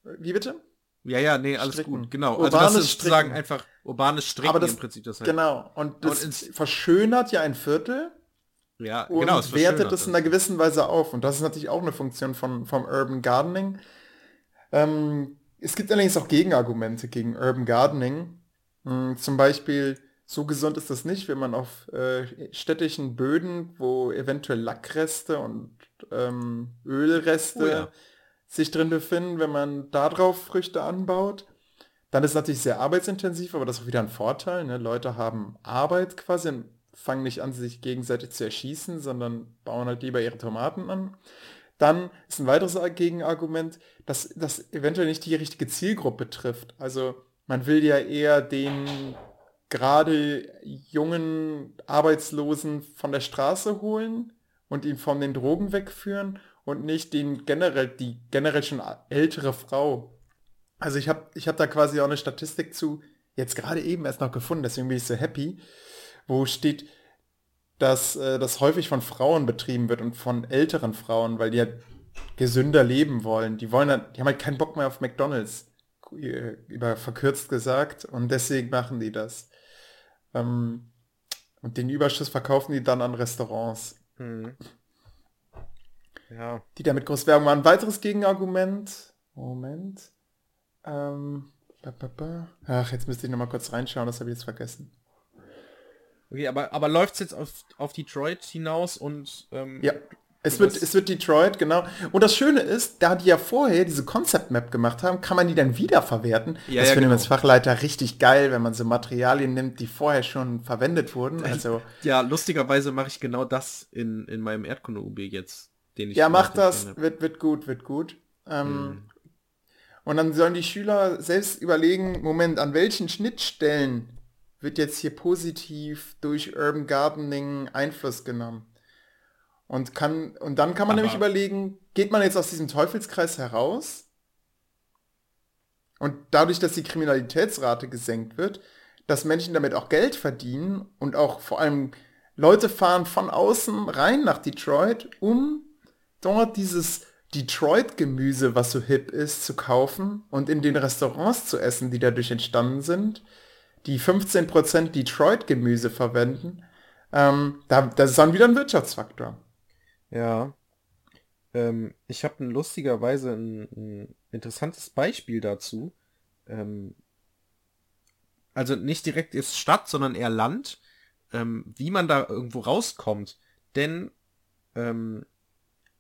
wie bitte? Ja, ja, nee, alles Stricken. gut, genau. Urbanes also das ist sozusagen einfach urbanes Stricken Aber das, im Prinzip. Das halt. Genau, und das und verschönert ja ein Viertel. Ja, und genau. Es wertet es in einer gewissen Weise auf. Und das ist natürlich auch eine Funktion von, vom Urban Gardening. Ähm, es gibt allerdings auch Gegenargumente gegen Urban Gardening. Hm, zum Beispiel so gesund ist das nicht, wenn man auf äh, städtischen Böden, wo eventuell Lackreste und ähm, Ölreste oh ja. sich drin befinden, wenn man darauf Früchte anbaut. Dann ist es natürlich sehr arbeitsintensiv, aber das ist auch wieder ein Vorteil. Ne? Leute haben Arbeit quasi fangen nicht an, sich gegenseitig zu erschießen, sondern bauen halt lieber ihre Tomaten an. Dann ist ein weiteres Gegenargument, dass das eventuell nicht die richtige Zielgruppe trifft. Also man will ja eher den gerade jungen Arbeitslosen von der Straße holen und ihn von den Drogen wegführen und nicht den generell, die generell schon ältere Frau. Also ich habe ich hab da quasi auch eine Statistik zu, jetzt gerade eben erst noch gefunden, deswegen bin ich so happy, wo steht, dass äh, das häufig von Frauen betrieben wird und von älteren Frauen, weil die halt gesünder leben wollen. Die wollen halt, die haben halt keinen Bock mehr auf McDonalds, äh, über verkürzt gesagt, und deswegen machen die das. Ähm, und den Überschuss verkaufen die dann an Restaurants. Mhm. Ja. die damit groß Werbung machen. Ein weiteres Gegenargument. Moment. Ähm. Ach, jetzt müsste ich noch mal kurz reinschauen, das habe ich jetzt vergessen. Okay, aber, aber läuft es jetzt auf, auf Detroit hinaus und ähm, Ja. Es wird, es wird Detroit, genau. Und das Schöne ist, da die ja vorher diese Concept Map gemacht haben, kann man die dann wiederverwerten. Ja, das ja, finde ich genau. als Fachleiter richtig geil, wenn man so Materialien nimmt, die vorher schon verwendet wurden. Also, ja, lustigerweise mache ich genau das in, in meinem Erdkunde-UB jetzt, den ich ja, mach das, wird, wird gut, wird gut. Ähm, Mhm. Und dann sollen die Schüler selbst überlegen, Moment, an welchen Schnittstellen wird jetzt hier positiv durch Urban Gardening Einfluss genommen? Und kann, und dann kann man Aber- nämlich überlegen, geht man jetzt aus diesem Teufelskreis heraus? Und dadurch, dass die Kriminalitätsrate gesenkt wird, dass Menschen damit auch Geld verdienen und auch vor allem Leute fahren von außen rein nach Detroit, um dort dieses Detroit-Gemüse, was so hip ist, zu kaufen und in den Restaurants zu essen, die dadurch entstanden sind, die 15% Detroit-Gemüse verwenden, ähm, da, das ist dann wieder ein Wirtschaftsfaktor. Ja. Ähm, ich habe lustigerweise ein, ein interessantes Beispiel dazu. Ähm, also nicht direkt jetzt Stadt, sondern eher Land, ähm, wie man da irgendwo rauskommt. Denn ähm,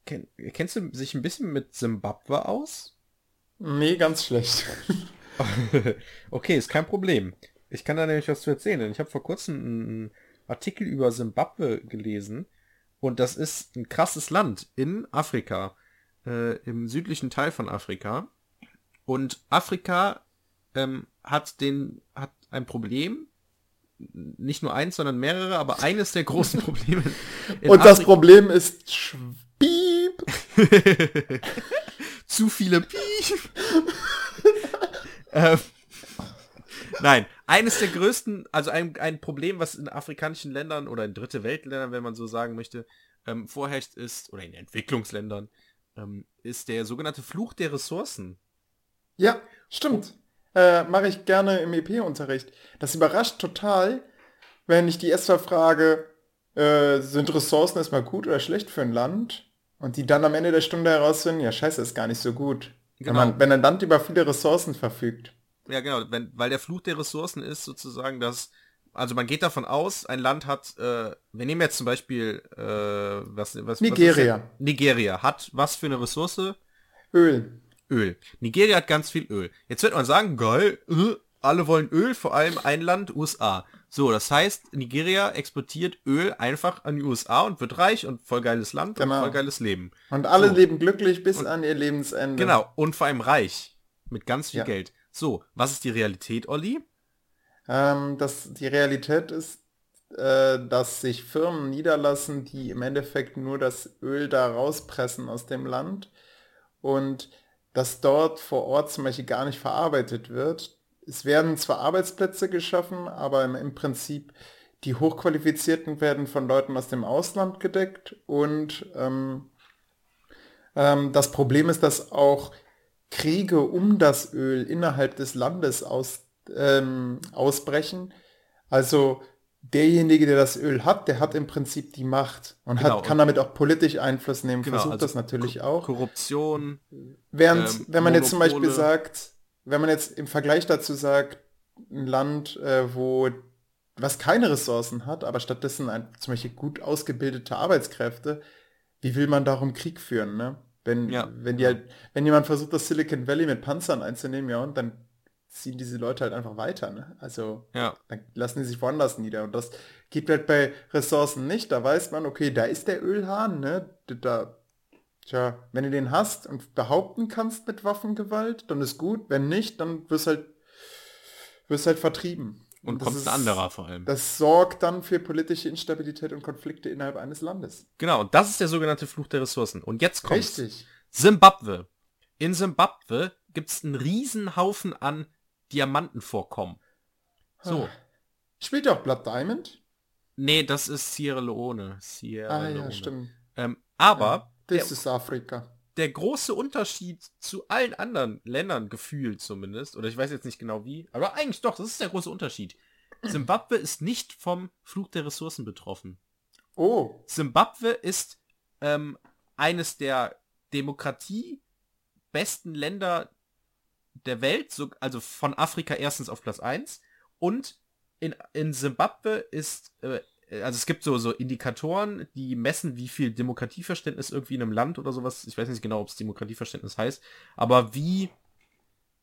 kenn, kennst du sich ein bisschen mit Simbabwe aus? Nee, ganz schlecht. okay, ist kein Problem. Ich kann da nämlich was zu erzählen. denn Ich habe vor kurzem einen Artikel über Simbabwe gelesen und das ist ein krasses Land in Afrika, äh, im südlichen Teil von Afrika. Und Afrika ähm, hat den hat ein Problem, nicht nur eins, sondern mehrere, aber eines der großen Probleme. Und das Problem ist Schwieb. Zu viele Piep. ähm, nein, eines der größten, also ein, ein Problem, was in afrikanischen Ländern oder in dritte Weltländern, wenn man so sagen möchte, ähm, vorherrscht ist, oder in Entwicklungsländern, ähm, ist der sogenannte Fluch der Ressourcen. Ja, stimmt. Äh, Mache ich gerne im EP-Unterricht. Das überrascht total, wenn ich die erstmal frage, äh, sind Ressourcen erstmal gut oder schlecht für ein Land? Und die dann am Ende der Stunde herausfinden, ja scheiße, ist gar nicht so gut. Wenn, Genau. man, wenn ein Land über viele Ressourcen verfügt. Ja, genau, wenn, weil der Fluch der Ressourcen ist sozusagen, dass, also man geht davon aus, ein Land hat, äh, wir nehmen jetzt zum Beispiel, äh, was, was, was Nigeria. denn? Nigeria hat was für eine Ressource? Öl. Öl. Nigeria hat ganz viel Öl. Jetzt wird man sagen, geil, äh, alle wollen Öl, vor allem ein Land, USA. So, das heißt, Nigeria exportiert Öl einfach an die USA und wird reich und voll geiles Land Genau. und voll geiles Leben. Und alle So. leben glücklich bis an ihr Lebensende. Genau, und vor allem reich. Mit ganz viel Ja. Geld. So, was ist die Realität, Olli? Ähm, das, die Realität ist, äh, dass sich Firmen niederlassen, die im Endeffekt nur das Öl da rauspressen aus dem Land und dass dort vor Ort zum Beispiel gar nicht verarbeitet wird. Es werden zwar Arbeitsplätze geschaffen, aber im, im Prinzip die Hochqualifizierten werden von Leuten aus dem Ausland gedeckt und ähm, ähm, das Problem ist, dass auch Kriege um das Öl innerhalb des Landes aus, ähm, ausbrechen. Also derjenige, der das Öl hat, der hat im Prinzip die Macht und Genau, hat, kann und- damit auch politisch Einfluss nehmen, Genau, versucht also das natürlich auch. Korruption. Während, ähm, wenn man jetzt zum Beispiel Monopole. sagt, wenn man jetzt im Vergleich dazu sagt, ein Land, äh, wo was keine Ressourcen hat, aber stattdessen ein, zum Beispiel gut ausgebildete Arbeitskräfte, wie will man darum Krieg führen, ne? Wenn, Ja. wenn die halt, wenn jemand versucht, das Silicon Valley mit Panzern einzunehmen, ja, und dann ziehen diese Leute halt einfach weiter, ne? Also Ja. dann lassen die sich woanders nieder. Und das geht halt bei Ressourcen nicht. Da weiß man, okay, da ist der Ölhahn, ne? Da, tja, wenn du den hast und behaupten kannst mit Waffengewalt, dann ist gut. Wenn nicht, dann wirst halt, wirst halt vertrieben. Und das kommt ist- ein anderer vor allem. Das sorgt dann für politische Instabilität und Konflikte innerhalb eines Landes. Genau, und das ist der sogenannte Fluch der Ressourcen. Und jetzt kommt Richtig. Simbabwe. In Simbabwe gibt es einen Riesenhaufen an Diamantenvorkommen. So. Ah. Spielt auch Blood Diamond? Nee, das ist Sierra Leone. Sierra Ah Leone. ja, stimmt. Ähm, aber Das der, ist Afrika. Der große Unterschied zu allen anderen Ländern gefühlt zumindest, oder ich weiß jetzt nicht genau wie, aber eigentlich doch, das ist der große Unterschied. Simbabwe ist nicht vom Fluch der Ressourcen betroffen. Oh, Simbabwe ist ähm, eines der Demokratie besten Länder der Welt, so, also von Afrika erstens auf Platz 1 und in, in Zimbabwe ist, äh, also es gibt so, so Indikatoren, die messen, wie viel Demokratieverständnis irgendwie in einem Land oder sowas, ich weiß nicht genau, ob es Demokratieverständnis heißt, aber wie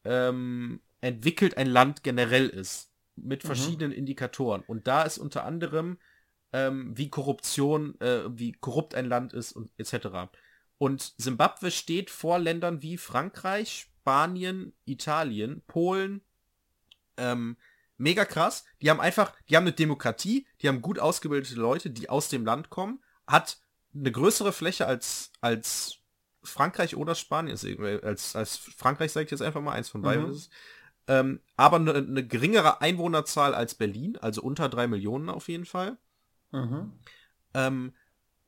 ähm, entwickelt ein Land generell ist, mit mhm. verschiedenen mhm. Indikatoren. Und da ist unter anderem, ähm, wie Korruption, äh, wie korrupt ein Land ist und etc. Und Simbabwe steht vor Ländern wie Frankreich, Spanien, Italien, Polen, ähm, mega krass. Die haben einfach, die haben eine Demokratie, die haben gut ausgebildete Leute, die aus dem Land kommen, hat eine größere Fläche als, als Frankreich oder Spanien, als, als Frankreich sage ich jetzt einfach mal, eins von beiden mhm. ist es. Ähm, aber eine, eine, geringere Einwohnerzahl als Berlin, also unter drei Millionen auf jeden Fall. Mhm. Ähm,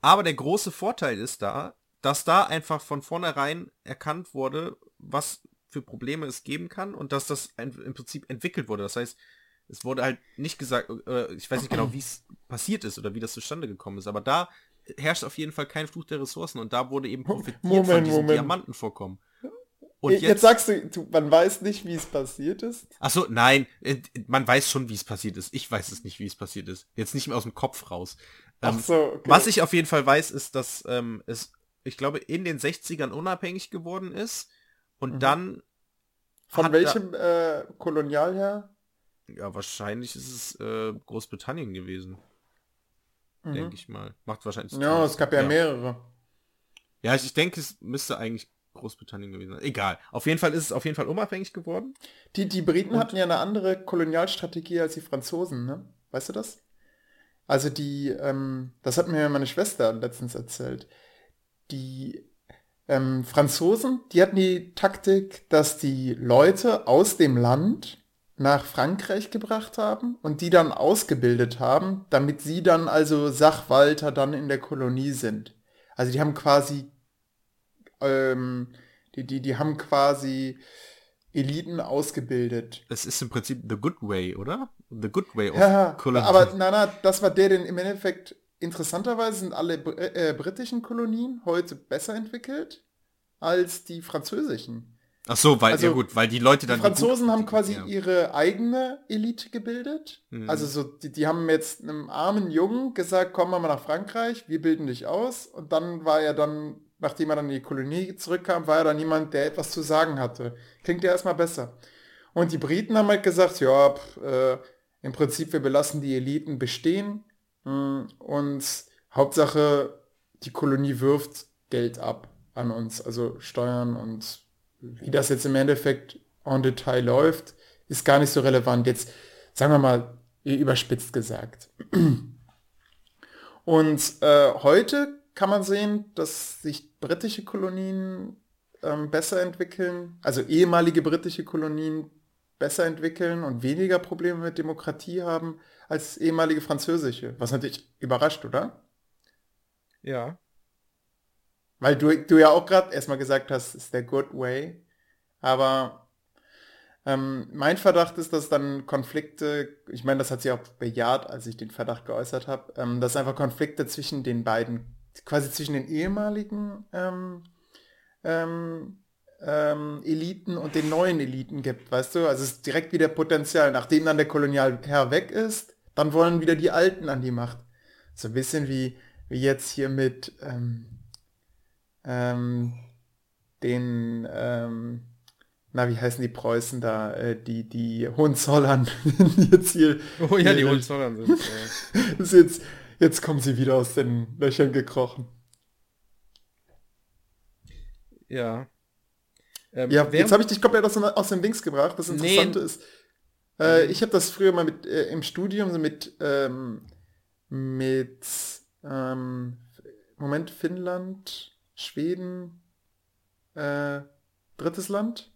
aber der große Vorteil ist da, dass da einfach von vornherein erkannt wurde, was für Probleme es geben kann und dass das im Prinzip entwickelt wurde. Das heißt, es wurde halt nicht gesagt, äh, ich weiß nicht genau, wie es passiert ist oder wie das zustande gekommen ist, aber da herrscht auf jeden Fall kein Fluch der Ressourcen und da wurde eben profitiert Moment, von diesen Moment. Diamantenvorkommen. Und jetzt, jetzt, sagst du, du, man weiß nicht, wie es passiert ist? Ach so, nein, äh, man weiß schon, wie es passiert ist. Ich weiß es nicht, wie es passiert ist. Jetzt nicht mehr aus dem Kopf raus. Ähm, Ach so, okay. Was ich auf jeden Fall weiß, ist, dass ähm, es, ich glaube, in den 60ern unabhängig geworden ist und mhm. dann. Von welchem da, äh, Kolonial her? Ja, wahrscheinlich ist es äh, Großbritannien gewesen. Mhm. Denke ich mal. Macht wahrscheinlich. Ja, es gab ja, ja, mehrere. Ja, ich, ich denke, es müsste eigentlich Großbritannien gewesen sein. Egal. Auf jeden Fall ist es auf jeden Fall unabhängig geworden. Die, die Briten Und hatten ja eine andere Kolonialstrategie als die Franzosen, ne? Weißt du das? Also die, ähm, das hat mir meine Schwester letztens erzählt. Die ähm, Franzosen, die hatten die Taktik, dass die Leute aus dem Land nach Frankreich gebracht haben und die dann ausgebildet haben, damit sie dann also Sachwalter dann in der Kolonie sind. Also die haben quasi, ähm, die, die, die haben quasi Eliten ausgebildet. Es ist im Prinzip the good way, oder? The good way of ja, Kolonie. Aber na, na, das war der, den im Endeffekt Interessanterweise sind alle äh, äh, britischen Kolonien heute besser entwickelt als die französischen. Ach so, weil, also, ja gut, weil die Leute dann... Die Franzosen die haben quasi ja. ihre eigene Elite gebildet. Mhm. Also so, die, die haben jetzt einem armen Jungen gesagt, komm mal nach Frankreich, wir bilden dich aus. Und dann war er dann, nachdem er dann in die Kolonie zurückkam, war er dann jemand, der etwas zu sagen hatte. Klingt ja erstmal besser. Und die Briten haben halt gesagt, ja, pff, äh, im Prinzip, wir belassen die Eliten bestehen. Hm, und Hauptsache, die Kolonie wirft Geld ab an uns, also Steuern und wie das jetzt im Endeffekt en Detail läuft, ist gar nicht so relevant. Jetzt sagen wir mal überspitzt gesagt. Und äh, heute kann man sehen, dass sich britische Kolonien ähm, besser entwickeln, also ehemalige britische Kolonien besser entwickeln und weniger Probleme mit Demokratie haben als ehemalige französische. Was natürlich überrascht, oder? Ja. Weil du, du ja auch gerade erstmal gesagt hast, ist der good way. Aber ähm, mein Verdacht ist, dass dann Konflikte, ich meine, das hat sie auch bejaht, als ich den Verdacht geäußert habe, ähm, dass einfach Konflikte zwischen den beiden, quasi zwischen den ehemaligen ähm, ähm ähm, Eliten und den neuen Eliten gibt, weißt du? Also es ist direkt wieder Potenzial. Nachdem dann der Kolonialherr weg ist, dann wollen wieder die Alten an die Macht. So ein bisschen wie, wie jetzt hier mit ähm, ähm, den, ähm, na, wie heißen die Preußen da, äh, die, die Hohenzollern jetzt hier. Oh ja, die Hohenzollern sind. Äh. jetzt, jetzt kommen sie wieder aus den Löchern gekrochen. Ja. Ähm, ja, jetzt habe ich dich komplett aus, aus dem Dings gebracht. Das Interessante nee. ist, äh, ich habe das früher mal mit äh, im Studium so mit ähm, mit ähm, Moment Finnland, Schweden, äh, drittes Land,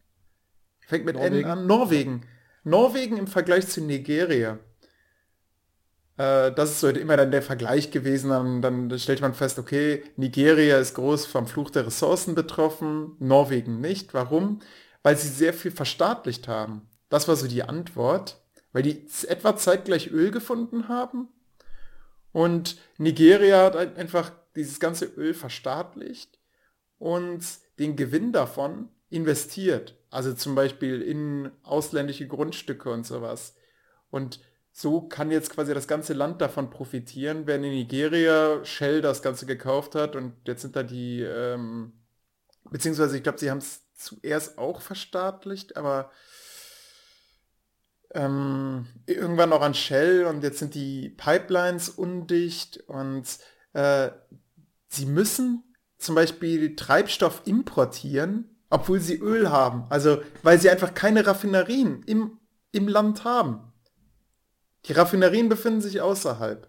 fängt mit Norwegen. N an, Norwegen. Norwegen im Vergleich zu Nigeria. Äh, das ist so immer dann der Vergleich gewesen. Dann, dann stellt man fest, okay, Nigeria ist groß vom Fluch der Ressourcen betroffen, Norwegen nicht. Warum? Weil sie sehr viel verstaatlicht haben. Das war so die Antwort, weil die etwa zeitgleich Öl gefunden haben. Und Nigeria hat einfach dieses ganze Öl verstaatlicht. und den Gewinn davon investiert. Also zum Beispiel in ausländische Grundstücke und sowas. Und so kann jetzt quasi das ganze Land davon profitieren, wenn in Nigeria Shell das Ganze gekauft hat und jetzt sind da die, ähm, beziehungsweise ich glaube, sie haben es zuerst auch verstaatlicht, aber ähm, irgendwann auch an Shell und jetzt sind die Pipelines undicht und äh, sie müssen zum Beispiel Treibstoff importieren, obwohl sie Öl haben. Also weil sie einfach keine Raffinerien im, im Land haben. Die Raffinerien befinden sich außerhalb.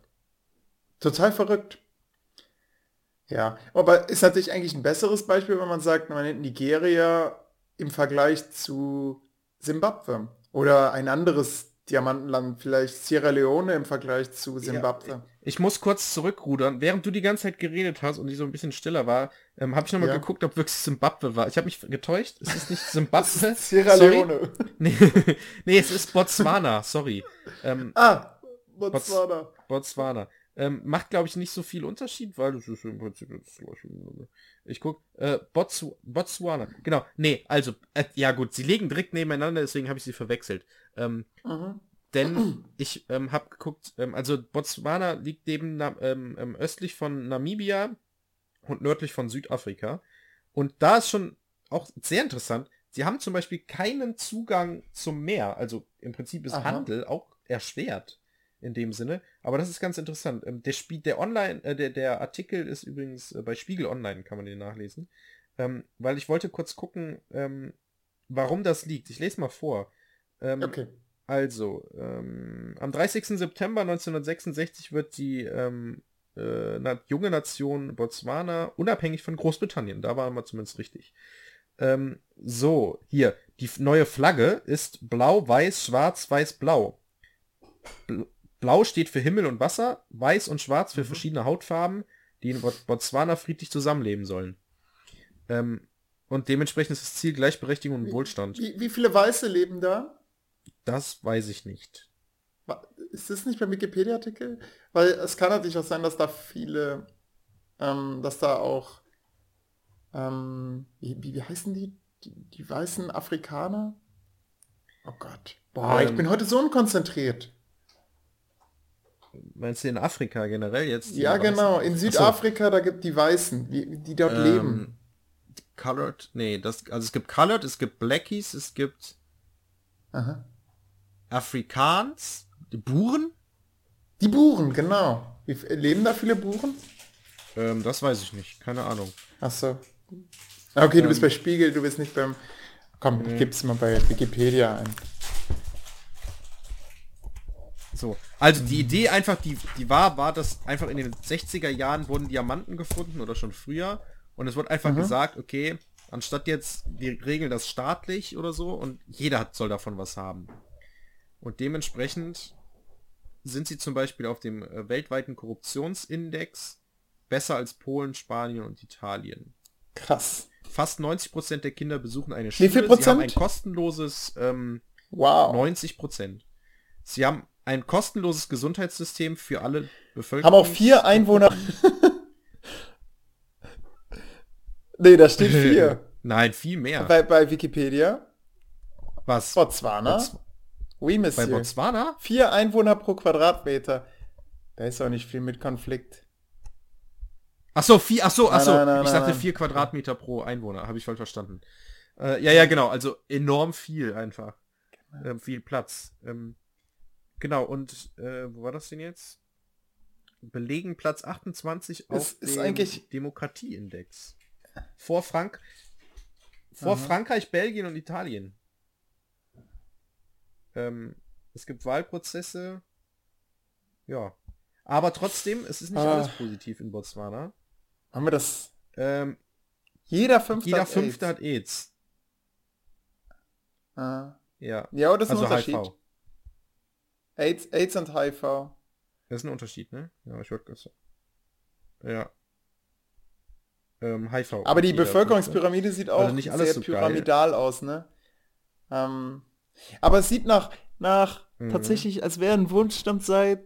Total verrückt. Ja, aber ist natürlich eigentlich ein besseres Beispiel, wenn man sagt, man nennt Nigeria im Vergleich zu Simbabwe. Oder ein anderes Diamantenland, vielleicht Sierra Leone im Vergleich zu Simbabwe. Ja, ich muss kurz zurückrudern. Während du die ganze Zeit geredet hast und ich so ein bisschen stiller war, ähm, habe ich nochmal ja. geguckt, ob wirklich Simbabwe war. Ich habe mich getäuscht. Es ist nicht Simbabwe. Sierra Leone. Nee, nee, es ist Botswana. Sorry. Ähm, ah, Botswana. Botswana. Ähm, macht, glaube ich, nicht so viel Unterschied, weil das ist im Prinzip das gleiche. Ich guck, äh, Botsw Botswana. Genau, nee, also, äh, ja gut, sie liegen direkt nebeneinander, deswegen habe ich sie verwechselt. Ähm, mhm. Denn ich ähm, habe geguckt, ähm, also Botswana liegt neben ähm, ähm, östlich von Namibia und nördlich von Südafrika. Und da ist schon auch sehr interessant. Sie haben zum Beispiel keinen Zugang zum Meer. Also im Prinzip ist Aha. Handel auch erschwert in dem Sinne. Aber das ist ganz interessant. Ähm, der Spiel, der Online, äh, der, der Artikel ist übrigens äh, bei Spiegel Online, kann man den nachlesen. Ähm, weil ich wollte kurz gucken, warum das liegt. Ich lese mal vor. Okay. Also, ähm, am 30. September 1966 wird die ähm, äh, junge Nation Botswana unabhängig von Großbritannien. Da waren wir zumindest richtig. so, hier, die neue Flagge ist blau, weiß, schwarz, weiß, blau. Blau steht für Himmel und Wasser, Weiß und Schwarz für mhm. verschiedene Hautfarben, die in Botswana friedlich zusammenleben sollen. Ähm, und dementsprechend ist das Ziel Gleichberechtigung und wie, Wohlstand. Wie, wie, viele Weiße leben da? Das weiß ich nicht. Ist das nicht beim Wikipedia-Artikel? Weil es kann natürlich auch sein, dass da viele, ähm, dass da auch, ähm, wie, wie, heißen die? die? die? weißen Afrikaner? Oh Gott. Boah, ähm, ich bin heute so unkonzentriert. Meinst du in Afrika generell jetzt? Ja, genau. In Südafrika, so. da gibt die Weißen, die, die dort ähm, leben. Colored? Nee, das, also es gibt Colored, es gibt Blackies, es gibt Aha. Afrikaans, die Buren? Die Buren, genau. Wie, leben da viele Buren? Ähm, das weiß ich nicht, keine Ahnung. Ach so. Okay, du bist ähm. bei Spiegel, du bist nicht beim... Komm, ich gib's mal bei Wikipedia ein. So. Also die Idee einfach, die, die war, war, dass einfach in den 60er Jahren wurden Diamanten gefunden oder schon früher. Und es wurde einfach mhm. gesagt, okay, anstatt jetzt, wir regeln das staatlich oder so und jeder hat, soll davon was haben. Und dementsprechend sind sie zum Beispiel auf dem äh, weltweiten Korruptionsindex besser als Polen, Spanien und Italien. Krass. Fast 90% der Kinder besuchen eine Schule. Wie viel Prozent? Sie haben ein kostenloses ähm, wow. 90%. Sie haben ein kostenloses Gesundheitssystem für alle Bevölkerung. Haben auch vier Einwohner. nee, da steht vier. Nein, viel mehr. Bei, bei Wikipedia. Was? Botswana. Bots oui, Monsieur. Bei Botswana? Vier Einwohner pro Quadratmeter. Da ist auch nicht viel mit Konflikt. Ach so, vier, ach so, ach so. Nein, nein, nein, ich sagte vier Quadratmeter pro Einwohner. Habe ich voll verstanden. Äh, ja, ja, genau. Also enorm viel einfach. Genau. Ähm, viel Platz. Ähm, Genau, und äh, wo war das denn jetzt? Belegen Platz 28 auf ist dem eigentlich... Demokratieindex. Vor Frank vor Aha. Frankreich, Belgien und Italien. Ähm, es gibt Wahlprozesse. Ja. Aber trotzdem, es ist nicht ah. alles positiv in Botswana. Haben wir das? Ähm, jeder Fünfte jeder hat Fünfte AIDS. Hat AIDS. Ah. Ja. Ja, das ist also ein Unterschied. HIV. AIDS, AIDS und HIV. Das ist ein Unterschied, ne? Ja, ich wollte sagen. Ja. Ähm, HIV. Aber die Bevölkerungspyramide sieht auch also sehr so pyramidal geil. aus, ne? Ähm, aber es sieht nach, nach mhm. tatsächlich, als wäre ein Wunschstand seit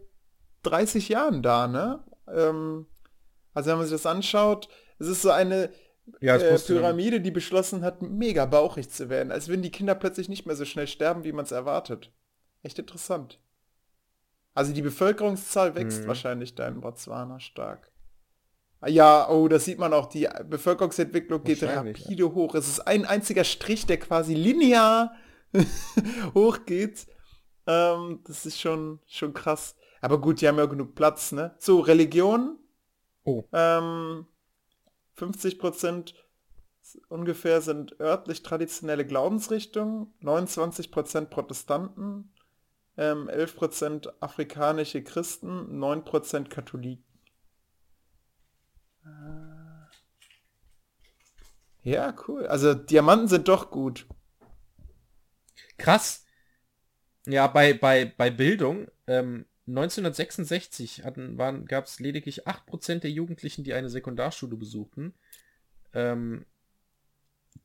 30 Jahren da, ne? Ähm, also wenn man sich das anschaut, es ist so eine Ja, äh, Pyramide, die beschlossen hat, mega bauchig zu werden. Als würden die Kinder plötzlich nicht mehr so schnell sterben, wie man es erwartet. Echt interessant. Also die Bevölkerungszahl wächst Mhm. wahrscheinlich da in Botswana stark. Ah, Ja, oh, das sieht man auch, die Bevölkerungsentwicklung geht rapide hoch. Es ist ein einziger Strich, der quasi linear hochgeht. Ähm, das ist schon, schon krass. Aber gut, die haben ja genug Platz, ne? So, Religion, Oh. ähm, 50 Prozent ungefähr sind örtlich traditionelle Glaubensrichtungen, 29 Prozent Protestanten, ähm, 11 Prozent afrikanische Christen, 9 Prozent Katholiken. Äh, Ja, cool. Also Diamanten sind doch gut. Krass. Ja, bei, bei, bei Bildung, ähm, 1966 hatten, waren, gab es lediglich 8% der Jugendlichen, die eine Sekundarschule besuchten. Ähm,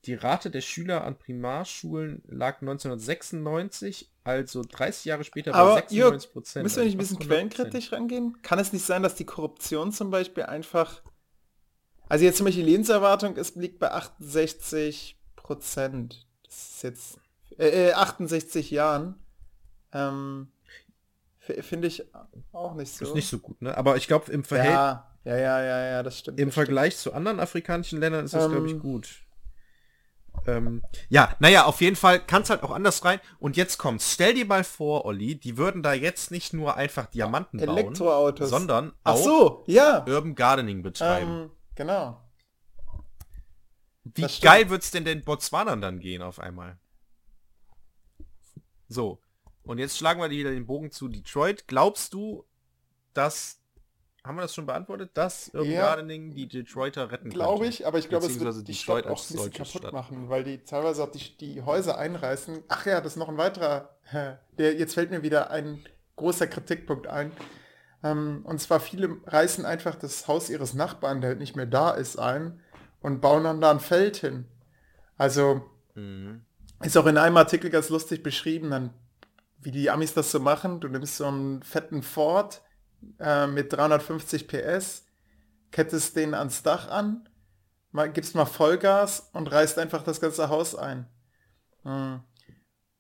die Rate der Schüler an Primarschulen lag 1996, also 30 Jahre später Aber, bei 96 Prozent. Müssen wir nicht ein bisschen quellenkritisch rangehen? Kann es nicht sein, dass die Korruption zum Beispiel einfach... Also jetzt zum Beispiel die Lebenserwartung ist, liegt bei 68 Prozent. Das ist jetzt... Äh, äh, 68 Jahren. Ähm, Finde ich auch nicht so. Ist nicht so gut, ne? Aber ich glaube, im, Verhält ja, ja, ja, ja, ja, das stimmt. im das stimmt. Vergleich zu anderen afrikanischen Ländern ist das, glaube ich, Ähm. gut. Ähm, ja, naja, auf jeden Fall kann es halt auch anders rein. Und jetzt kommt's. Stell dir mal vor, Olli, die würden da jetzt nicht nur einfach Diamanten bauen, sondern auch so, ja. Urban Gardening betreiben. Ähm, genau. Wie stimmt. geil wird's denn den Botswanern dann gehen auf einmal? So. Und jetzt schlagen wir wieder den Bogen zu Detroit. Glaubst du, dass haben wir das schon beantwortet, dass Urban Ja. Gardening die Detroiter retten Glaube könnte? ich, aber ich glaube, es wird die Detroit Stadt auch ein bisschen kaputt Stadt. machen, weil die teilweise auch die, die Häuser einreißen. Ach ja, das ist noch ein weiterer, der jetzt fällt mir wieder ein großer Kritikpunkt ein. Ähm, und zwar viele reißen einfach das Haus ihres Nachbarn, der halt nicht mehr da ist, ein und bauen dann da ein Feld hin. Also Mhm. Ist auch in einem Artikel ganz lustig beschrieben, dann, wie die Amis das so machen. Du nimmst so einen fetten Ford äh, mit 350 PS, kettest den ans Dach an, mal, gibst mal Vollgas und reißt einfach das ganze Haus ein. Hm.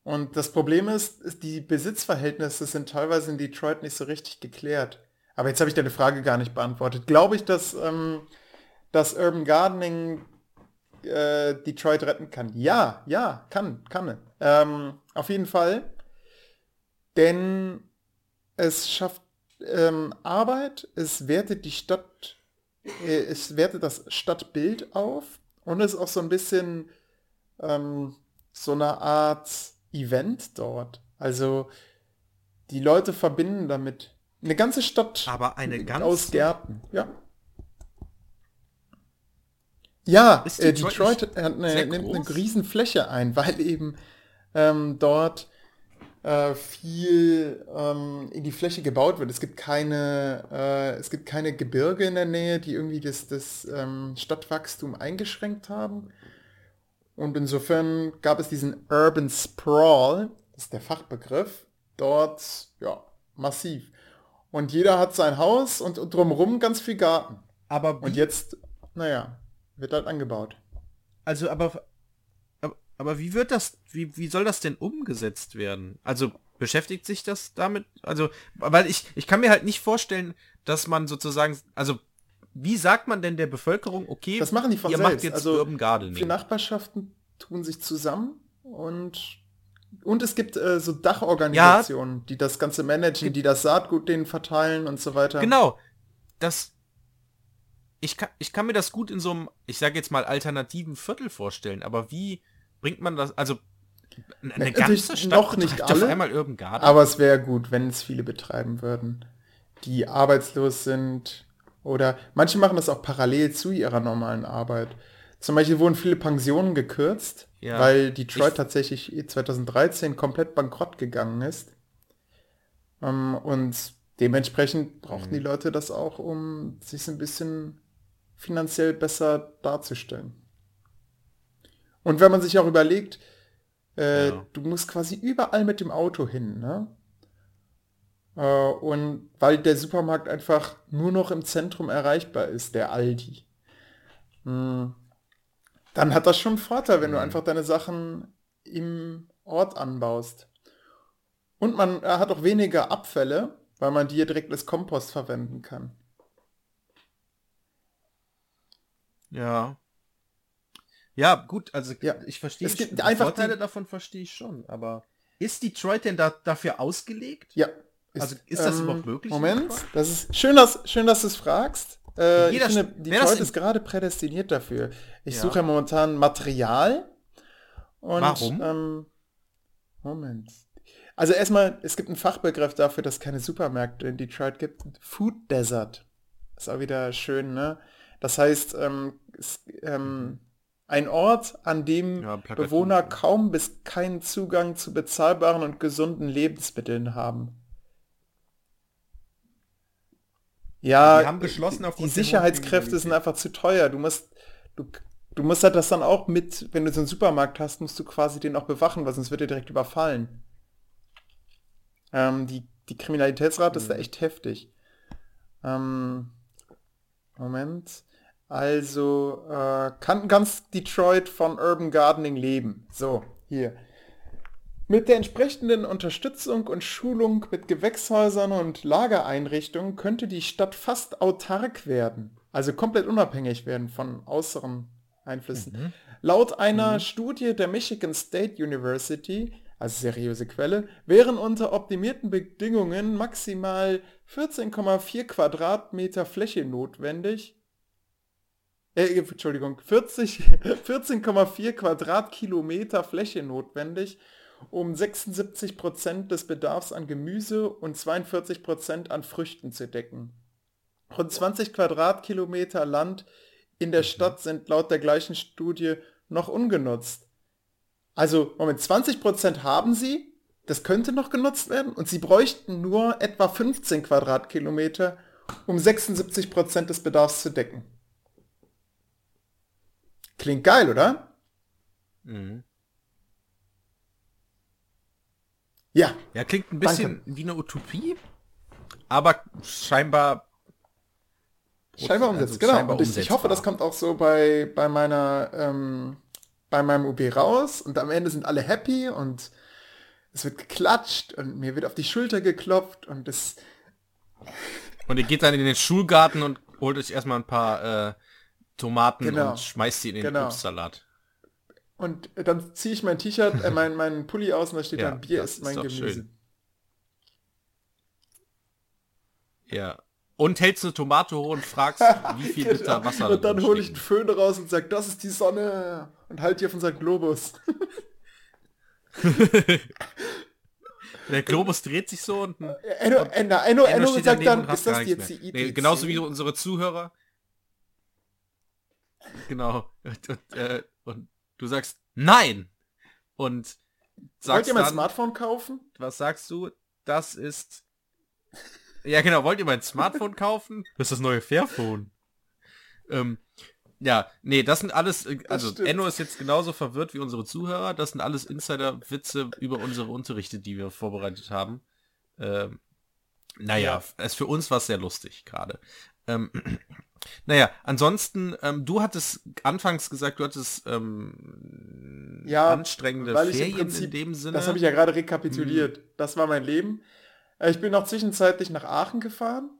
Und das Problem ist, ist, die Besitzverhältnisse sind teilweise in Detroit nicht so richtig geklärt. Aber jetzt habe ich deine Frage gar nicht beantwortet. Glaube ich, dass, ähm, dass Urban Gardening äh, Detroit retten kann? Ja, ja, kann, kann. Ähm, auf jeden Fall. Denn es schafft ähm, Arbeit, es wertet die Stadt, äh, es wertet das Stadtbild auf und es ist auch so ein bisschen ähm, so eine Art Event dort. Also die Leute verbinden damit eine ganze Stadt Aber eine ganze aus Gärten. Ja. Ja, äh, Detroit Detroit hat eine, nimmt eine groß? riesen Fläche ein, weil eben ähm, dort äh, viel ähm, in die Fläche gebaut wird. Es gibt keine, äh, es gibt keine Gebirge in der Nähe, die irgendwie das, das ähm, Stadtwachstum eingeschränkt haben. Und insofern gab es diesen Urban Sprawl, das ist der Fachbegriff, dort ja massiv. Und jeder hat sein Haus und, und drumherum ganz viel Garten. Aber Und jetzt, naja, wird halt angebaut. Also, aber, aber, aber wie wird das, wie, wie soll das denn umgesetzt werden? Also, beschäftigt sich das damit? Also, weil ich, ich kann mir halt nicht vorstellen, dass man sozusagen, also, wie sagt man denn der Bevölkerung, okay, Das machen die von ihr selbst. macht jetzt also Urban Gardening. Viele Nachbarschaften tun sich zusammen und und es gibt äh, so Dachorganisationen, die das Ganze managen, die das Saatgut denen verteilen und so weiter. Genau. Das, ich kann, ich kann mir das gut in so einem, ich sage jetzt mal, alternativen Viertel vorstellen, aber wie bringt man das, also, eine Natürlich ganze Stadt noch nicht betreibt auf alle, einmal Urban? Aber es wäre gut, wenn es viele betreiben würden, die arbeitslos sind oder manche machen das auch parallel zu ihrer normalen Arbeit. Zum Beispiel wurden viele Pensionen gekürzt, Ja. weil Detroit Ich- tatsächlich 2013 komplett bankrott gegangen ist. Ähm, und dementsprechend brauchten Mhm. die Leute das auch, um sich so ein bisschen finanziell besser darzustellen. Und wenn man sich auch überlegt, äh, Ja. du musst quasi überall mit dem Auto hin, ne? Äh, und weil der Supermarkt einfach nur noch im Zentrum erreichbar ist, der Aldi. Hm. Dann hat das schon einen Vorteil, wenn du Mhm. einfach deine Sachen im Ort anbaust. Und man hat auch weniger Abfälle, weil man die direkt als Kompost verwenden kann. Ja. Ja, gut, also Ja. ich verstehe Es gibt einfach Vorteile davon verstehe ich schon, aber ist Detroit denn da, dafür ausgelegt? Ja. Also, ist das überhaupt möglich Moment, das ist schön, dass, schön, dass du es fragst. Äh, ich Jeder finde, wär das Detroit ist gerade prädestiniert dafür. Ich Ja. suche ja momentan Material. Und, Warum? Ähm, Moment. Also erstmal, es gibt einen Fachbegriff dafür, dass es keine Supermärkte in Detroit gibt. Food Desert. Ist auch wieder schön, ne? Das heißt, ähm, ähm, ein Ort, an dem Ja, Bewohner kaum bis keinen Zugang zu bezahlbaren und gesunden Lebensmitteln haben. Ja, Die haben geschlossen die- Sicherheitskräfte sind einfach zu teuer. Du musst, du, du musst halt das dann auch mit, wenn du so einen Supermarkt hast, musst du quasi den auch bewachen, weil sonst wird er direkt überfallen. Ähm, die, die Kriminalitätsrate ist da Mhm. echt heftig. Ähm, Moment. Also, äh, kann ganz Detroit von Urban Gardening leben. So, hier. Mit der entsprechenden Unterstützung und Schulung mit Gewächshäusern und Lagereinrichtungen könnte die Stadt fast autark werden, also komplett unabhängig werden von äußeren Einflüssen. Mhm. Laut einer Studie der Michigan State University, also seriöse Quelle, wären unter optimierten Bedingungen maximal 14,4 Quadratmeter Fläche notwendig. Äh, Entschuldigung, 40 14,4 Quadratkilometer Fläche notwendig, um 76% des Bedarfs an Gemüse und 42% an Früchten zu decken. Rund 20 Quadratkilometer Land in der Stadt sind laut der gleichen Studie noch ungenutzt. Also, Moment, 20% haben sie, das könnte noch genutzt werden und sie bräuchten nur etwa 15 Quadratkilometer, um 76% des Bedarfs zu decken. Klingt geil, oder? Mhm. Ja, Ja, klingt ein bisschen wie eine Utopie, aber scheinbar scheinbar Also umsetzt, genau. scheinbar ich, ich hoffe, das kommt auch so bei, bei meiner, ähm, bei meinem UB raus und am Ende sind alle happy und es wird geklatscht und mir wird auf die Schulter geklopft und es, Und ihr geht dann in den Schulgarten und holt euch erstmal ein paar äh, Tomaten Genau. und schmeißt sie in den Genau. Obstsalat. und dann ziehe ich mein T-Shirt, äh, mein, mein Pulli aus und da steht Ja, dann Bier ist mein ist Gemüse. schön. Ja. Und hältst eine Tomate hoch und fragst, wie viel Liter Genau. Wasser und dann hole ich einen. Föhn raus und sage, das ist die Sonne und halt hier von seinem Globus. Der Globus dreht sich so und Enno, Enno, Enno, Enno sagt dann, ist das jetzt die. ITC? Nee, genauso wie unsere Zuhörer. Genau. Und, und, äh, und du sagst nein. Und Wollt sagst ihr mein dann, Smartphone kaufen? was sagst du? Das ist... Ja genau, wollt ihr mein Smartphone kaufen? Das ist das neue Fairphone. Ähm, ja, nee, das sind alles, äh, also. Enno ist jetzt genauso verwirrt wie unsere Zuhörer. Das sind alles Insider-Witze über unsere Unterrichte, die wir vorbereitet haben. Ähm, naja, Ja. es für uns war es sehr lustig gerade. Ähm, naja, ansonsten, ähm, du hattest anfangs gesagt, du hattest ähm, Ja, anstrengende weil ich im Ferien in Prinzip, dem Sinne. das habe ich ja gerade rekapituliert. Das war mein Leben. Äh, Ich bin auch zwischenzeitlich nach Aachen gefahren.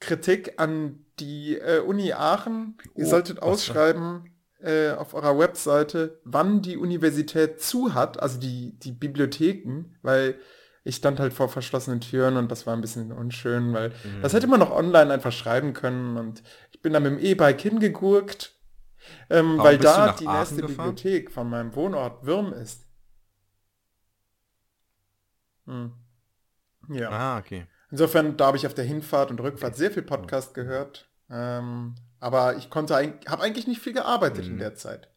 Kritik an die äh, Uni Aachen. Ihr Oh, solltet ausschreiben äh, auf eurer Webseite, wann die Universität zu hat, also die, die Bibliotheken, weil ich stand halt vor verschlossenen Türen und das war ein bisschen unschön, weil Mhm. das hätte man noch online einfach schreiben können und ich bin dann mit dem E-Bike hingegurkt, ähm, weil da die Aachen nächste gefahren? Bibliothek von meinem Wohnort Würm ist. Hm. Ja. Ah, okay. Insofern, da habe ich auf der Hinfahrt und Rückfahrt sehr viel Podcast gehört. Ähm, aber ich konnte, habe eigentlich nicht viel gearbeitet in Mhm. der Zeit.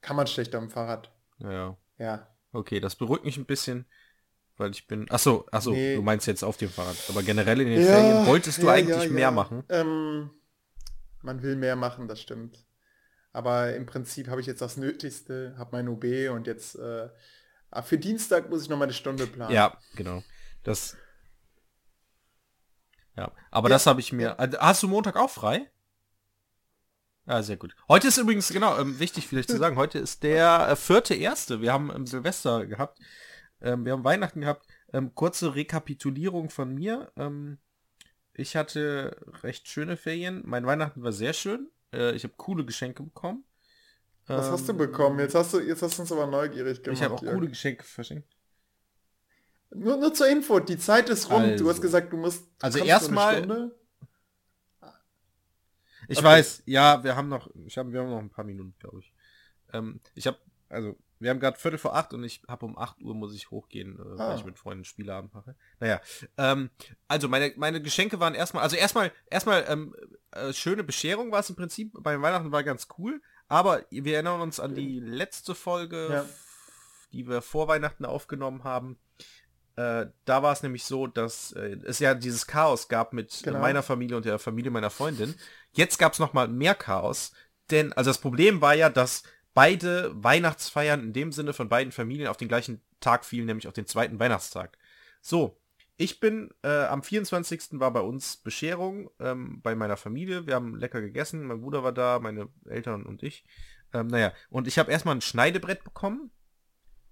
Kann man schlecht am Fahrrad. Ja, ja. Okay, das beruhigt mich ein bisschen, weil ich bin. Achso, achso, Nee. du meinst jetzt auf dem Fahrrad. Aber generell in den Ja, Ferien wolltest du ja, eigentlich ja, mehr machen. Ähm, man will mehr machen, das stimmt. Aber im Prinzip habe ich jetzt das Nötigste, habe mein OB und jetzt äh, ah, für Dienstag muss ich noch mal eine Stunde planen. Ja, genau. Das. Ja, aber das habe ich mir. Also, Hast du Montag auch frei? Ah, sehr gut. Heute ist übrigens, genau, ähm, wichtig vielleicht zu sagen, heute ist der äh, vierte Erste. Wir haben ähm, Silvester gehabt, ähm, wir haben Weihnachten gehabt. Ähm, kurze Rekapitulierung von mir. Ähm, ich hatte recht schöne Ferien. Mein Weihnachten war sehr schön. Äh, ich habe coole Geschenke bekommen. Was hast du bekommen? Jetzt hast du, jetzt hast du uns aber neugierig gemacht. Ich habe auch Jörg. coole Geschenke verschenkt. Nur, nur zur Info, die Zeit ist rum. Also. du hast gesagt, du musst. Also erstmal-. Ich Okay. weiß, ja, wir haben noch, ich hab, wir haben noch ein paar Minuten, glaube ich. Ähm, ich habe, also, wir haben gerade Viertel vor acht und ich habe um 8 Uhr muss ich hochgehen, äh, weil Ah. ich mit Freunden Spieleabend mache. Naja, ähm, also meine, meine Geschenke waren erstmal, also erstmal, erstmal, ähm, äh, schöne Bescherung war es im Prinzip, bei Weihnachten war ganz cool, aber wir erinnern uns an die letzte Folge, Ja. die wir vor Weihnachten aufgenommen haben. Äh, da war es nämlich so, dass äh, es ja dieses Chaos gab mit Genau. meiner Familie und der Familie meiner Freundin. Jetzt gab es noch mal mehr Chaos, denn also das Problem war ja, dass beide Weihnachtsfeiern in dem Sinne von beiden Familien auf den gleichen Tag fielen, nämlich auf den zweiten Weihnachtstag. So, ich bin äh, am 24. war bei uns Bescherung ähm, bei meiner Familie. Wir haben lecker gegessen, mein Bruder war da, meine Eltern und ich. Ähm, naja, und ich habe erstmal ein Schneidebrett bekommen.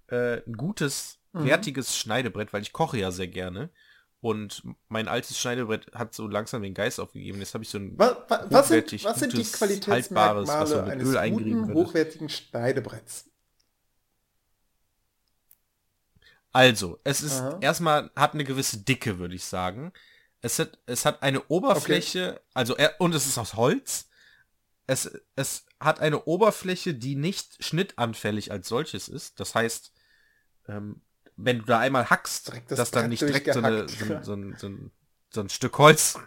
Äh, ein gutes, Mhm. wertiges Schneidebrett, weil ich koche ja sehr gerne. Und mein altes Schneidebrett hat so langsam den Geist aufgegeben. Jetzt habe ich so ein Was, was, sind, was sind die gutes, haltbares, was Qualitätsmerkmale so mit Öl eingerieben guten, hochwertigen Schneidebretts? Also, es ist Aha. erstmal hat eine gewisse Dicke, würde ich sagen. Es hat, es hat eine Oberfläche, also er, und es ist aus Holz. Es, es hat eine Oberfläche, die nicht schnittanfällig als solches ist. Das heißt, ähm, wenn du da einmal hackst, das dass dann nicht direkt so, eine, so, ein- so, ein- so, ein, so ein Stück Holz,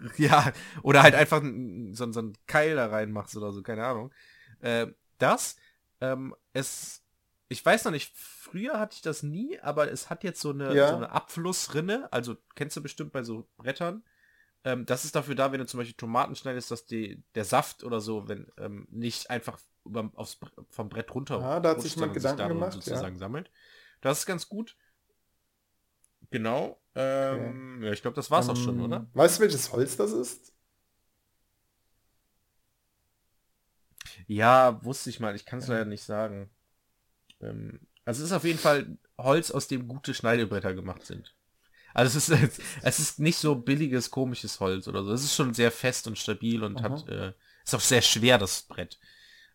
ja, oder halt einfach ein- so, ein- so ein Keil da reinmachst oder so, keine Ahnung. Äh, das, ähm, es, ich weiß noch nicht, früher hatte ich das nie, aber es hat jetzt so eine, Ja. so eine Abflussrinne, also kennst du bestimmt bei so Brettern. Ähm, das ist dafür da, wenn du zum Beispiel Tomaten schneidest, dass die, der Saft oder so, wenn ähm, nicht einfach über, aufs, vom Brett runter Ah, da hat sich sondern Gedanken gemacht, sozusagen sammelt. Das ist ganz gut. Genau. Ähm, Ja, ich glaube, das war's auch schon, Ähm, oder? Weißt du, welches Holz das ist? Ja, wusste ich mal. Ich kann es leider nicht sagen. Ähm, also es ist auf jeden Fall Holz, aus dem gute Schneidebretter gemacht sind. Also es ist, es ist nicht so billiges, komisches Holz oder so. Es ist schon sehr fest und stabil und hat, äh, ist auch sehr schwer, das Brett.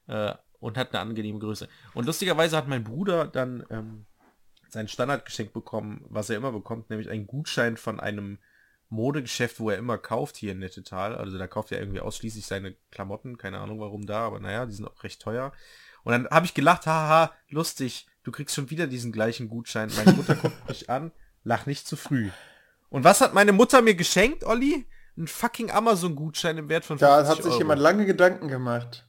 Äh, und hat eine angenehme Größe. Und lustigerweise hat mein Bruder dann ähm, sein Standardgeschenk bekommen, was er immer bekommt, nämlich einen Gutschein von einem Modegeschäft, wo er immer kauft hier in Nettetal. Also da kauft er irgendwie ausschließlich seine Klamotten. Keine Ahnung warum da, aber naja, die sind auch recht teuer. Und dann habe ich gelacht, haha, lustig, du kriegst schon wieder diesen gleichen Gutschein. Meine Mutter guckt mich an, lach nicht zu früh. Und was hat meine Mutter mir geschenkt, Olli? Ein fucking Amazon-Gutschein im Wert von 50 Da hat sich Euro. jemand lange Gedanken gemacht.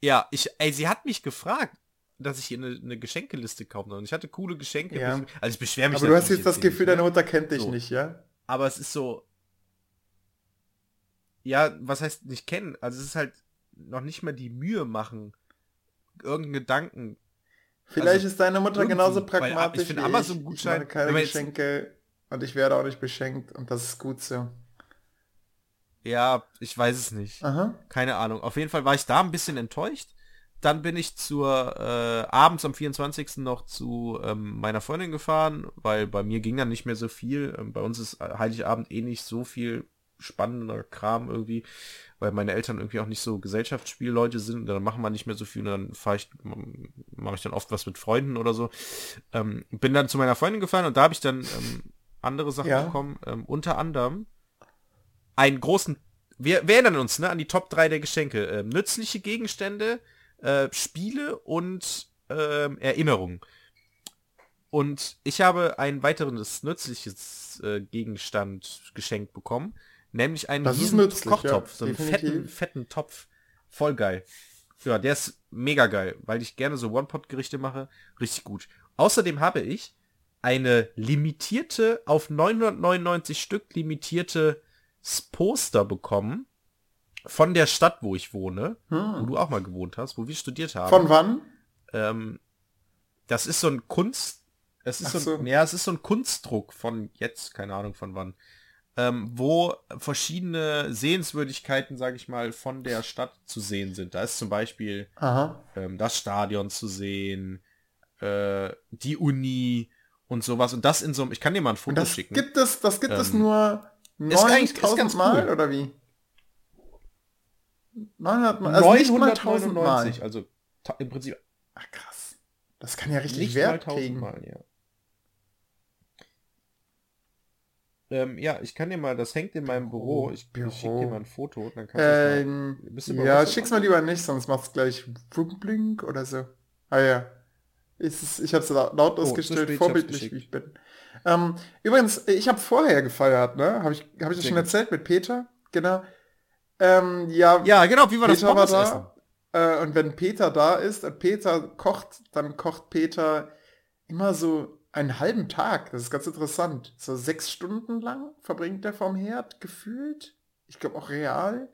Ja, ich, ey, sie hat mich gefragt, dass ich ihr eine, eine Geschenkeliste kaufen soll. Und ich hatte coole Geschenke. Ja. Also ich beschwere mich Aber du hast jetzt das hier Gefühl, deine ne? Mutter kennt dich So. nicht, ja? Aber es ist so. Ja, was heißt nicht kennen? Also es ist halt noch nicht mal die Mühe machen, irgendeinen Gedanken. Vielleicht Also, ist deine Mutter genauso weil, pragmatisch ich finde Amazon-Gutschein- Ich keine Geschenke und ich werde auch nicht beschenkt und das ist gut so. Ja, ich weiß es nicht. Aha. Keine Ahnung. Auf jeden Fall war ich da ein bisschen enttäuscht. Dann bin ich zur äh, abends am 24. noch zu ähm, meiner Freundin gefahren, weil bei mir ging dann nicht mehr so viel. Ähm, bei uns ist Heiligabend eh nicht so viel spannender Kram irgendwie, weil meine Eltern irgendwie auch nicht so Gesellschaftsspielleute sind. Dann machen wir nicht mehr so viel und dann fahre ich, mache ich dann oft was mit Freunden oder so. Ähm, bin dann zu meiner Freundin gefahren und da habe ich dann ähm, andere Sachen Ja. bekommen. Ähm, unter anderem einen großen, wir, wir erinnern uns ne, an die Top 3 der Geschenke. Ähm, nützliche Gegenstände, äh, Spiele und ähm, Erinnerungen. Und ich habe ein weiteres nützliches äh, Gegenstand geschenkt bekommen, nämlich einen nützlich, Kochtopf, ja, so einen fetten, fetten Topf. Voll geil. Ja, der ist mega geil, weil ich gerne so One-Pot-Gerichte mache. Richtig gut. Außerdem habe ich eine limitierte, auf 999 Stück limitierte Poster bekommen von der Stadt, wo ich wohne, wo du auch mal gewohnt hast, wo wir studiert haben. Von wann? Ähm, das ist so ein Kunst, es ist Ach so, ein, so. ja, es ist so ein Kunstdruck von jetzt, keine Ahnung von wann. ähm, wo verschiedene Sehenswürdigkeiten, sage ich mal, von der Stadt zu sehen sind. Da ist zum Beispiel ähm, das Stadion zu sehen, äh, die Uni und sowas. Und das in so einem, ich kann dir mal ein Foto das schicken. Gibt es, das gibt ähm, es nur 9000 Mal cool. oder wie? 900 Mal, also 999, Mal. also im Prinzip. Ach krass. Das kann ja richtig nicht Wert kriegen. Mal, ja. Ähm, ja, ich kann dir mal, das hängt in meinem Büro. Ich, Büro. ich schicke dir mal ein Foto. Dann kannst ähm, mal, ja, schick's mal lieber nicht, sonst macht's gleich Blink oder so. Ah ja. Ich, ich habe es laut oh, ausgestellt, vorbildlich wie ich bin. Ähm, übrigens, ich habe vorher gefeiert, ne? Habe ich, hab ich das schon erzählt mit Peter? Genau. Ähm, ja, ja, genau, wie war Peter das war da. Äh, und wenn Peter da ist und Peter kocht, dann kocht Peter immer so einen halben Tag. Das ist ganz interessant. So sechs Stunden lang verbringt er vom Herd gefühlt. Ich glaube auch real.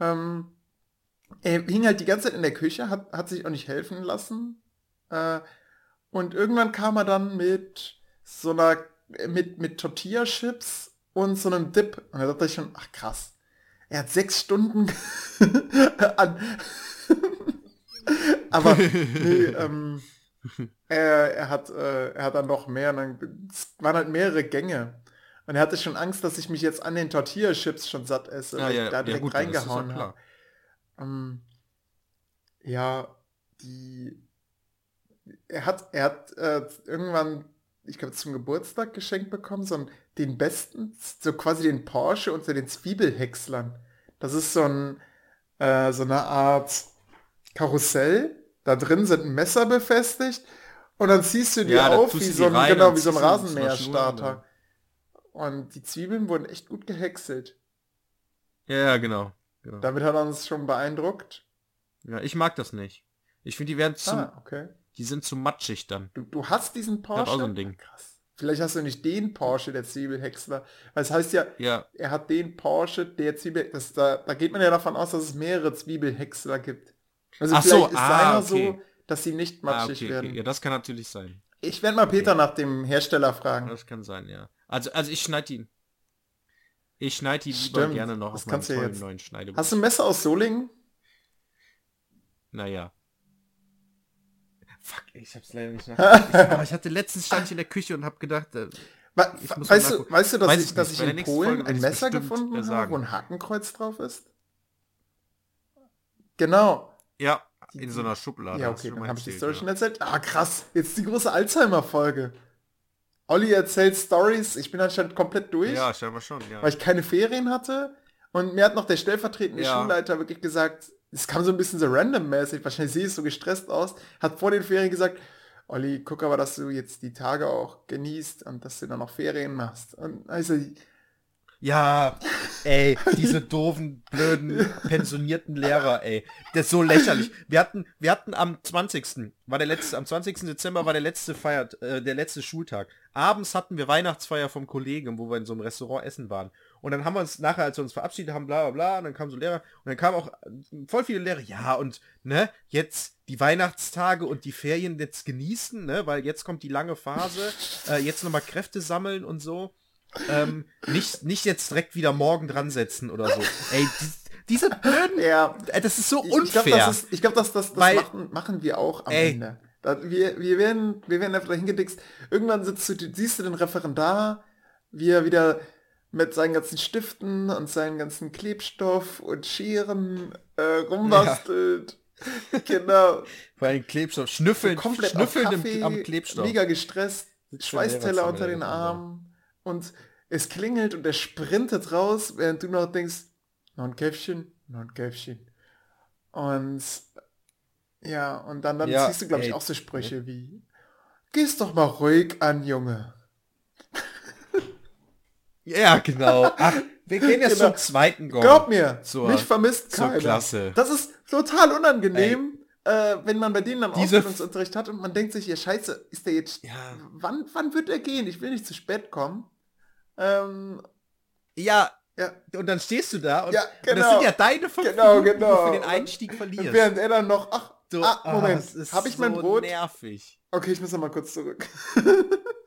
Ähm, er hing halt die ganze Zeit in der Küche, hat, hat sich auch nicht helfen lassen. Äh, und irgendwann kam er dann mit so einer, mit, mit Tortilla-Chips und so einem Dip. Und da dachte ich schon, ach krass. Er hat sechs Stunden an. Aber nee, ähm, er, er, hat, äh, er hat dann noch mehr, dann, es waren halt mehrere Gänge. Und er hatte schon Angst, dass ich mich jetzt an den Tortilla-Chips schon satt esse, ja, weil ja, ich da direkt ja, gut, reingehauen habe. Ähm, ja, die. Er hat, er hat äh, irgendwann, ich glaube, zum Geburtstag geschenkt bekommen, so einen, den besten, so quasi den Porsche unter den Zwiebelhäckslern. Das ist so ein, äh, so eine Art Karussell, da drin sind Messer befestigt und dann ziehst du die ja, auf wie so, ein, genau, wie so ein Rasenmäherstarter. Und die Zwiebeln wurden echt gut gehäckselt. Ja, genau, genau. Damit hat er uns schon beeindruckt. Ja, ich mag das nicht. Ich finde, die werden zu. Ah, okay. Die sind zu matschig dann. Du, du hast diesen Porsche? auch so ein Ding. Krass. Vielleicht hast du nicht den Porsche, der Zwiebelhäcksler. Weil es heißt ja, ja, er hat den Porsche, der Zwiebel... Das, da, da geht man ja davon aus, dass es mehrere Zwiebelhäcksler gibt. Also Ach vielleicht so, ist ah, seiner okay. so, dass sie nicht matschig ah, okay, werden. Okay. Ja, das kann natürlich sein. Ich werde mal Peter nach dem Hersteller fragen. Das kann sein, ja. Also, also ich schneide ihn. Ich schneide ihn lieber Stimmt, gerne noch auf meinem tollen jetzt. neuen Schneidebus. Hast du ein Messer aus Solingen? Naja. Fuck, ich hab's leider nicht nachgedacht. Aber ich hatte letztens stand ich in der Küche und hab gedacht, äh, weißt, du, weißt du, dass Weiß ich, dass ich in Polen ein Messer gefunden habe, wo ein Hakenkreuz drauf ist? Genau. Ja, in so einer Schublade. Ja, okay, dann habe ich die Story ja. schon erzählt. Ah, krass. Jetzt die große Alzheimer-Folge. Olli erzählt Stories. Ich bin anscheinend komplett durch. Ja, scheinbar schon, ja. Weil ich keine Ferien hatte. Und mir hat noch der stellvertretende ja. Schulleiter wirklich gesagt, es kam so ein bisschen so random-mäßig, wahrscheinlich sehe ich so gestresst aus, hat vor den Ferien gesagt, Olli, guck aber, dass du jetzt die Tage auch genießt und dass du dann noch Ferien machst. Und also, ja, ey, diese doofen, blöden, pensionierten Lehrer, ey. Das ist so lächerlich. Wir hatten, wir hatten am 20. war der letzte, am 20. Dezember war der letzte Feiert, äh, der letzte Schultag. Abends hatten wir Weihnachtsfeier vom Kollegen, wo wir in so einem Restaurant essen waren. Und dann haben wir uns nachher, als wir uns verabschiedet haben, bla bla bla, und dann kam so Lehrer, und dann kam auch voll viele Lehrer, ja, und ne, jetzt die Weihnachtstage und die Ferien jetzt genießen, ne, weil jetzt kommt die lange Phase, äh, jetzt nochmal Kräfte sammeln und so ähm, nicht, nicht jetzt direkt wieder morgen dran setzen oder so. Ey, die, diese blöden, ja. das ist so unfair. Ich glaube, das, ist, ich glaub, das, das, das Weil, machen, machen wir auch am ey. Ende. Wir, wir, werden, wir werden einfach hingedickst. Irgendwann sitzt du, siehst du den Referendar, wie er wieder mit seinen ganzen Stiften und seinen ganzen Klebstoff und Scheren äh, rumbastelt. Ja. genau. Vor allem Klebstoff. Schnüffeln, komplett schnüffeln Kaffee, am Klebstoff. Mega gestresst. Schweißteller unter den Armen und es klingelt und er sprintet raus, während du noch denkst, noch ein Käffchen, noch ein Käffchen. Und ja, und dann, dann ja, siehst du, glaube ich, auch so Sprüche wie, gehst doch mal ruhig an, Junge. Ja, genau. Ach, wir gehen jetzt genau. zum zweiten Gong. Glaub mir, zur, mich vermisst keiner. Klasse. Das ist total unangenehm, äh, wenn man bei denen Diese Ausbildungsunterricht hat und man denkt sich, ja scheiße, ist der jetzt, ja. wann, wann wird er gehen? Ich will nicht zu spät kommen. Ähm, ja, ja. Und dann stehst du da und, ja, genau. und das sind ja deine fünf genau, Minuten, genau. für den Einstieg verlierst. Während er dann noch, ach, so, ah, Moment, oh, habe ich so mein Brot? nervig. Okay, ich muss noch mal kurz zurück.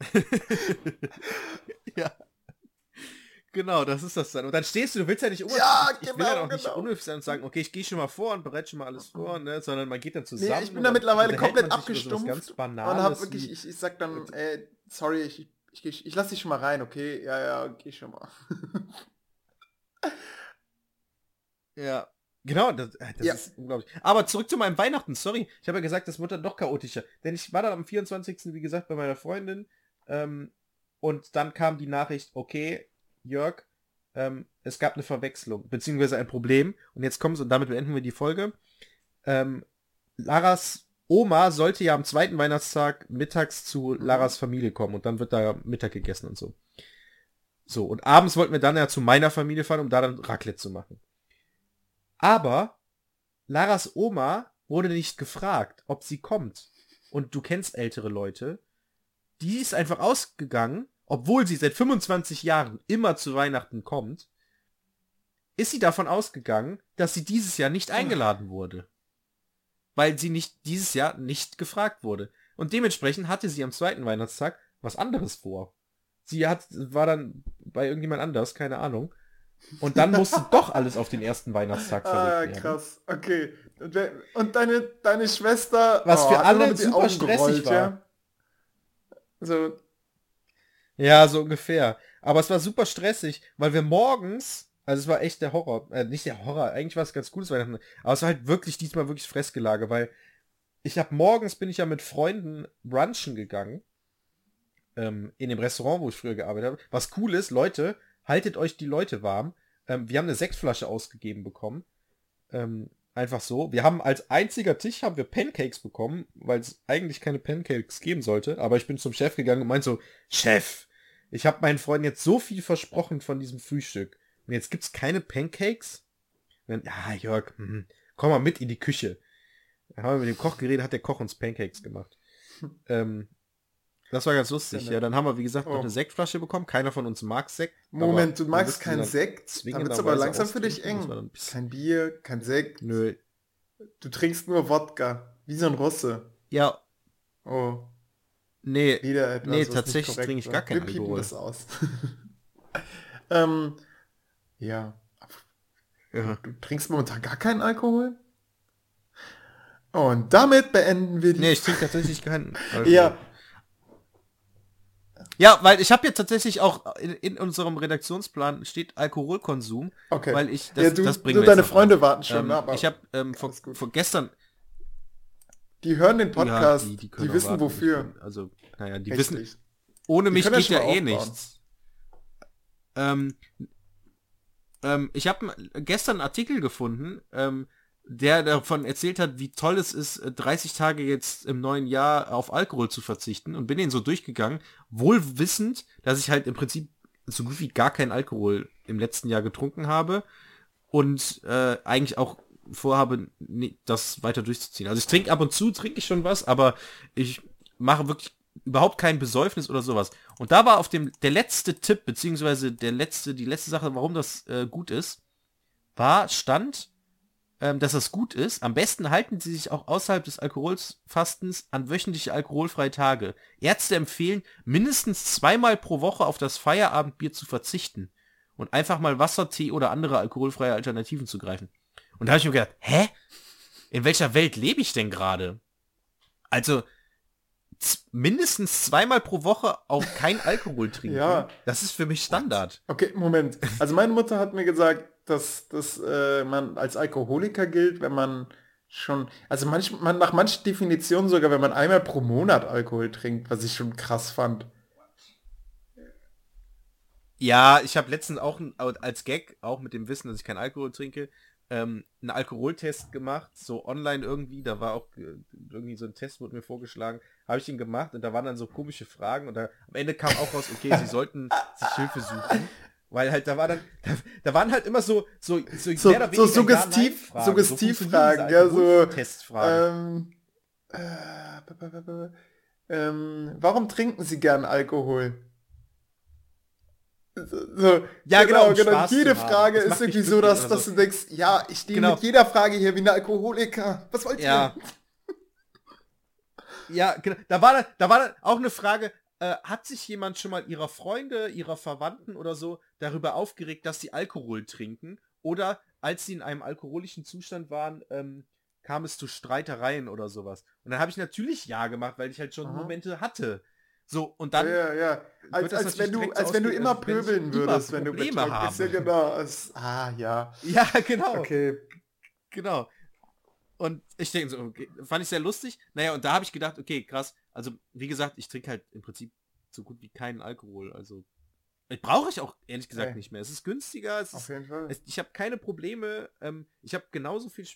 ja. Genau, das ist das dann. Und dann stehst du, du willst ja nicht unhöflich. Ja, ich, ich genau, will ja auch genau. nicht unhöflich sein und sagen, okay, ich gehe schon mal vor und bereite schon mal alles vor, ne? sondern man geht dann zusammen. Nee, ich bin da mittlerweile komplett abgestumpft und hab wirklich, ich, ich sag dann, ey, sorry, ich, ich, ich, ich lass dich schon mal rein, okay? Ja, ja, geh schon mal. ja. Genau, das, äh, das ja. ist unglaublich. Aber zurück zu meinem Weihnachten, sorry. Ich habe ja gesagt, das wird dann doch chaotischer. Denn ich war dann am 24. wie gesagt bei meiner Freundin ähm, und dann kam die Nachricht, okay, Jörg, ähm, es gab eine Verwechslung, beziehungsweise ein Problem. Und jetzt kommt es und damit beenden wir die Folge. Ähm, Laras Oma sollte ja am zweiten Weihnachtstag mittags zu Laras Familie kommen und dann wird da Mittag gegessen und so. So, und abends wollten wir dann ja zu meiner Familie fahren, um da dann Raclette zu machen. Aber Laras Oma wurde nicht gefragt, ob sie kommt. Und du kennst ältere Leute. Die ist einfach ausgegangen obwohl sie seit 25 Jahren immer zu Weihnachten kommt, ist sie davon ausgegangen, dass sie dieses Jahr nicht eingeladen wurde. Weil sie nicht dieses Jahr nicht gefragt wurde. Und dementsprechend hatte sie am zweiten Weihnachtstag was anderes vor. Sie hat, war dann bei irgendjemand anders, keine Ahnung. Und dann musste doch alles auf den ersten Weihnachtstag ah, verlegt werden. Ah, krass. Okay. Und deine, deine Schwester... Was oh, für alle super stressig gerollt, war. Ja? So, ja, so ungefähr. Aber es war super stressig, weil wir morgens, also es war echt der Horror, äh, nicht der Horror, eigentlich war es ganz cooles Weihnachten, aber es war halt wirklich diesmal wirklich Fressgelage, weil ich habe morgens bin ich ja mit Freunden brunchen gegangen, ähm, in dem Restaurant, wo ich früher gearbeitet habe. Was cool ist, Leute, haltet euch die Leute warm. Ähm, wir haben eine Sektflasche ausgegeben bekommen. Ähm, einfach so. Wir haben als einziger Tisch haben wir Pancakes bekommen, weil es eigentlich keine Pancakes geben sollte. Aber ich bin zum Chef gegangen und meinte so, Chef, ich habe meinen Freunden jetzt so viel versprochen von diesem Frühstück. Und jetzt gibt's keine Pancakes? Und dann, ja, Jörg, hm, komm mal mit in die Küche. Dann haben wir mit dem Koch geredet, hat der Koch uns Pancakes gemacht. ähm, das war ganz lustig. Ja, dann haben wir, wie gesagt, oh. noch eine Sektflasche bekommen. Keiner von uns mag Sekt. Moment, du magst keinen Sekt? Dann wird's aber langsam für dich eng. Kein Bier, kein Sekt. Nö. Du trinkst nur Wodka. Wie so ein Russe. Ja. Oh. Nee, Wieder etwas, nee tatsächlich trinke ich gar keinen Wir Alkohol. das aus. ähm, ja. ja. Du trinkst momentan gar keinen Alkohol? Und damit beenden wir die... Nee, ich trinke tatsächlich keinen Alkohol. Ja. Ja, weil ich habe jetzt tatsächlich auch in, in, unserem Redaktionsplan steht Alkoholkonsum, okay. weil ich das, ja, du, das bringen du, deine Freunde an. warten schon, ähm, aber ich habe ähm, vor, vor, gestern die hören den Podcast, ja, die, die, die wissen wofür. Also, naja, die Richtig. wissen, ohne mich geht ja eh nichts. Ähm, ähm, ich habe gestern einen Artikel gefunden, ähm, der davon erzählt hat, wie toll es ist, 30 Tage jetzt im neuen Jahr auf Alkohol zu verzichten und bin den so durchgegangen, wohl wissend, dass ich halt im Prinzip so gut wie gar keinen Alkohol im letzten Jahr getrunken habe und äh, eigentlich auch vorhabe, das weiter durchzuziehen. Also ich trinke ab und zu, trinke ich schon was, aber ich mache wirklich überhaupt kein Besäufnis oder sowas. Und da war auf dem, der letzte Tipp, beziehungsweise der letzte, die letzte Sache, warum das äh, gut ist, war, stand, ähm, dass das gut ist. Am besten halten sie sich auch außerhalb des Alkoholfastens an wöchentliche alkoholfreie Tage. Ärzte empfehlen, mindestens zweimal pro Woche auf das Feierabendbier zu verzichten und einfach mal Wasser, Tee oder andere alkoholfreie Alternativen zu greifen. Und da habe ich mir gedacht, hä? In welcher Welt lebe ich denn gerade? Also, mindestens zweimal pro Woche auch kein Alkohol trinken. ja. Das ist für mich Standard. Okay, Moment. Also meine Mutter hat mir gesagt, dass, dass äh, man als Alkoholiker gilt, wenn man schon, also manch, man, nach manchen Definitionen sogar, wenn man einmal pro Monat Alkohol trinkt, was ich schon krass fand. Ja, ich habe letztens auch als Gag, auch mit dem Wissen, dass ich keinen Alkohol trinke, ähm, einen Alkoholtest gemacht, so online irgendwie, da war auch äh, irgendwie so ein Test, wurde mir vorgeschlagen, habe ich ihn gemacht und da waren dann so komische Fragen und da am Ende kam auch raus, okay, sie sollten sich Hilfe suchen. Weil halt, da war dann, da, da waren halt immer so, so, so, so, so suggestiv, Suggestivfragen, so ja, so, Testfragen. Ähm, äh, ähm, warum trinken Sie gern Alkohol? So, ja, genau, genau. genau. Jede Frage ist irgendwie so, dass, dass du denkst, ja, ich stehe genau. mit jeder Frage hier wie ein Alkoholiker. Was wollt ihr? Ja. ja, genau. Da war, da war auch eine Frage, äh, hat sich jemand schon mal ihrer Freunde, ihrer Verwandten oder so darüber aufgeregt, dass sie Alkohol trinken? Oder als sie in einem alkoholischen Zustand waren, ähm, kam es zu Streitereien oder sowas. Und dann habe ich natürlich ja gemacht, weil ich halt schon Aha. Momente hatte. So, und dann. Ja, ja. Als, als wenn du, als wenn du immer pöbeln würdest, wenn du Probleme hast. Ja, genau. Als, ah, ja. Ja, genau. Okay. Genau. Und ich denke so, okay, fand ich sehr lustig. Naja, und da habe ich gedacht, okay, krass. Also, wie gesagt, ich trinke halt im Prinzip so gut wie keinen Alkohol. Also, brauche ich auch ehrlich gesagt okay. nicht mehr. Es ist günstiger. Es Auf ist, jeden Fall. Es, ich habe keine Probleme. Ähm, ich habe genauso viel,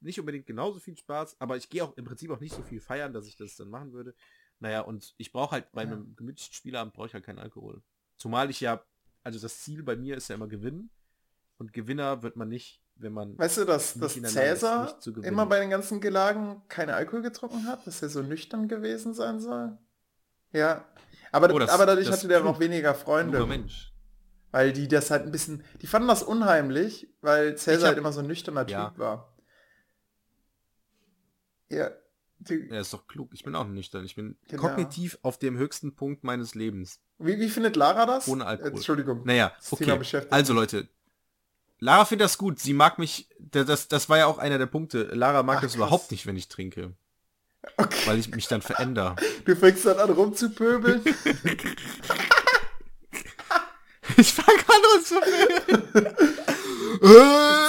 nicht unbedingt genauso viel Spaß, aber ich gehe auch im Prinzip auch nicht so viel feiern, dass ich das dann machen würde. Naja, und ich brauche halt bei ja. einem gemütlichen Spielabend brauche ich halt keinen Alkohol. Zumal ich ja, also das Ziel bei mir ist ja immer gewinnen. Und Gewinner wird man nicht wenn man. Weißt du, dass, dass Cäsar immer bei den ganzen Gelagen keine Alkohol getrunken hat, dass er so nüchtern gewesen sein soll? Ja. Aber, oh, das, aber dadurch hatte der noch weniger Freunde. Mensch. Weil die das halt ein bisschen, die fanden das unheimlich, weil Cäsar halt immer so ein nüchterner ja. Typ war. Ja. Die, ja, ist doch klug. Ich bin auch nüchtern. Ich bin genau. kognitiv auf dem höchsten Punkt meines Lebens. Wie, wie findet Lara das? Ohne Alkohol. Entschuldigung. Naja, okay. Also Leute, Lara findet das gut. Sie mag mich. Das, das war ja auch einer der Punkte. Lara mag Ach, das krass. überhaupt nicht, wenn ich trinke. Okay. Weil ich mich dann verändere. Du fängst dann an rumzupöbeln. ich fange an rumzupöbeln. ich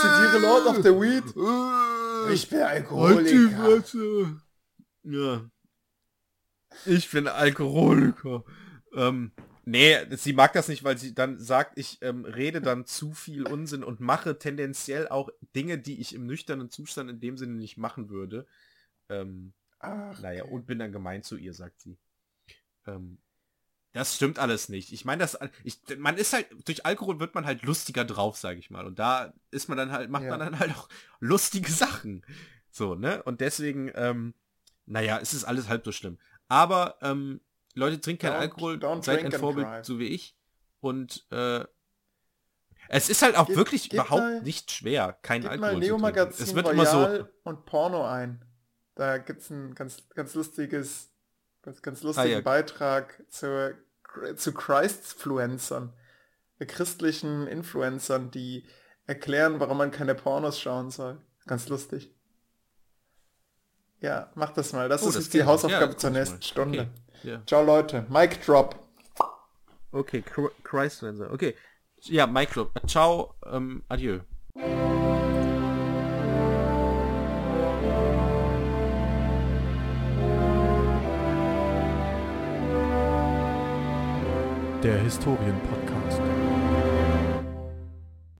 zitiere Lord of the Weed. Ich bin Alkoholiker. Ja. Ich bin Alkoholiker. Ähm, Nee, sie mag das nicht, weil sie dann sagt, ich ähm, rede dann zu viel Unsinn und mache tendenziell auch Dinge, die ich im nüchternen Zustand in dem Sinne nicht machen würde. Ähm, Ach, naja, okay. und bin dann gemein zu ihr, sagt sie. Ähm, das stimmt alles nicht. Ich meine, das, ich, man ist halt, durch Alkohol wird man halt lustiger drauf, sage ich mal. Und da ist man dann halt, macht ja. man dann halt auch lustige Sachen. So, ne? Und deswegen, ähm, naja, es ist alles halb so schlimm. Aber ähm, Leute, trinkt keinen Alkohol, seid ein Vorbild, so wie ich. Und äh, es ist halt auch Gib, wirklich überhaupt mal, nicht schwer, kein Alkohol Neo Magazin Es wird Royal immer so und Porno ein. Da gibt es ein ganz, ganz lustiges, ganz, ganz lustigen ah, ja. Beitrag zu, zu Christfluencern, christlichen Influencern, die erklären, warum man keine Pornos schauen soll. Ganz lustig. Ja, mach das mal. Das oh, ist das die Hausaufgabe ja, zur nächsten Stunde. Okay. Yeah. Ciao Leute. Mic drop. Okay, Christ Okay. Ja, Mic drop. Ciao, ähm, adieu. Der Historienpodcast.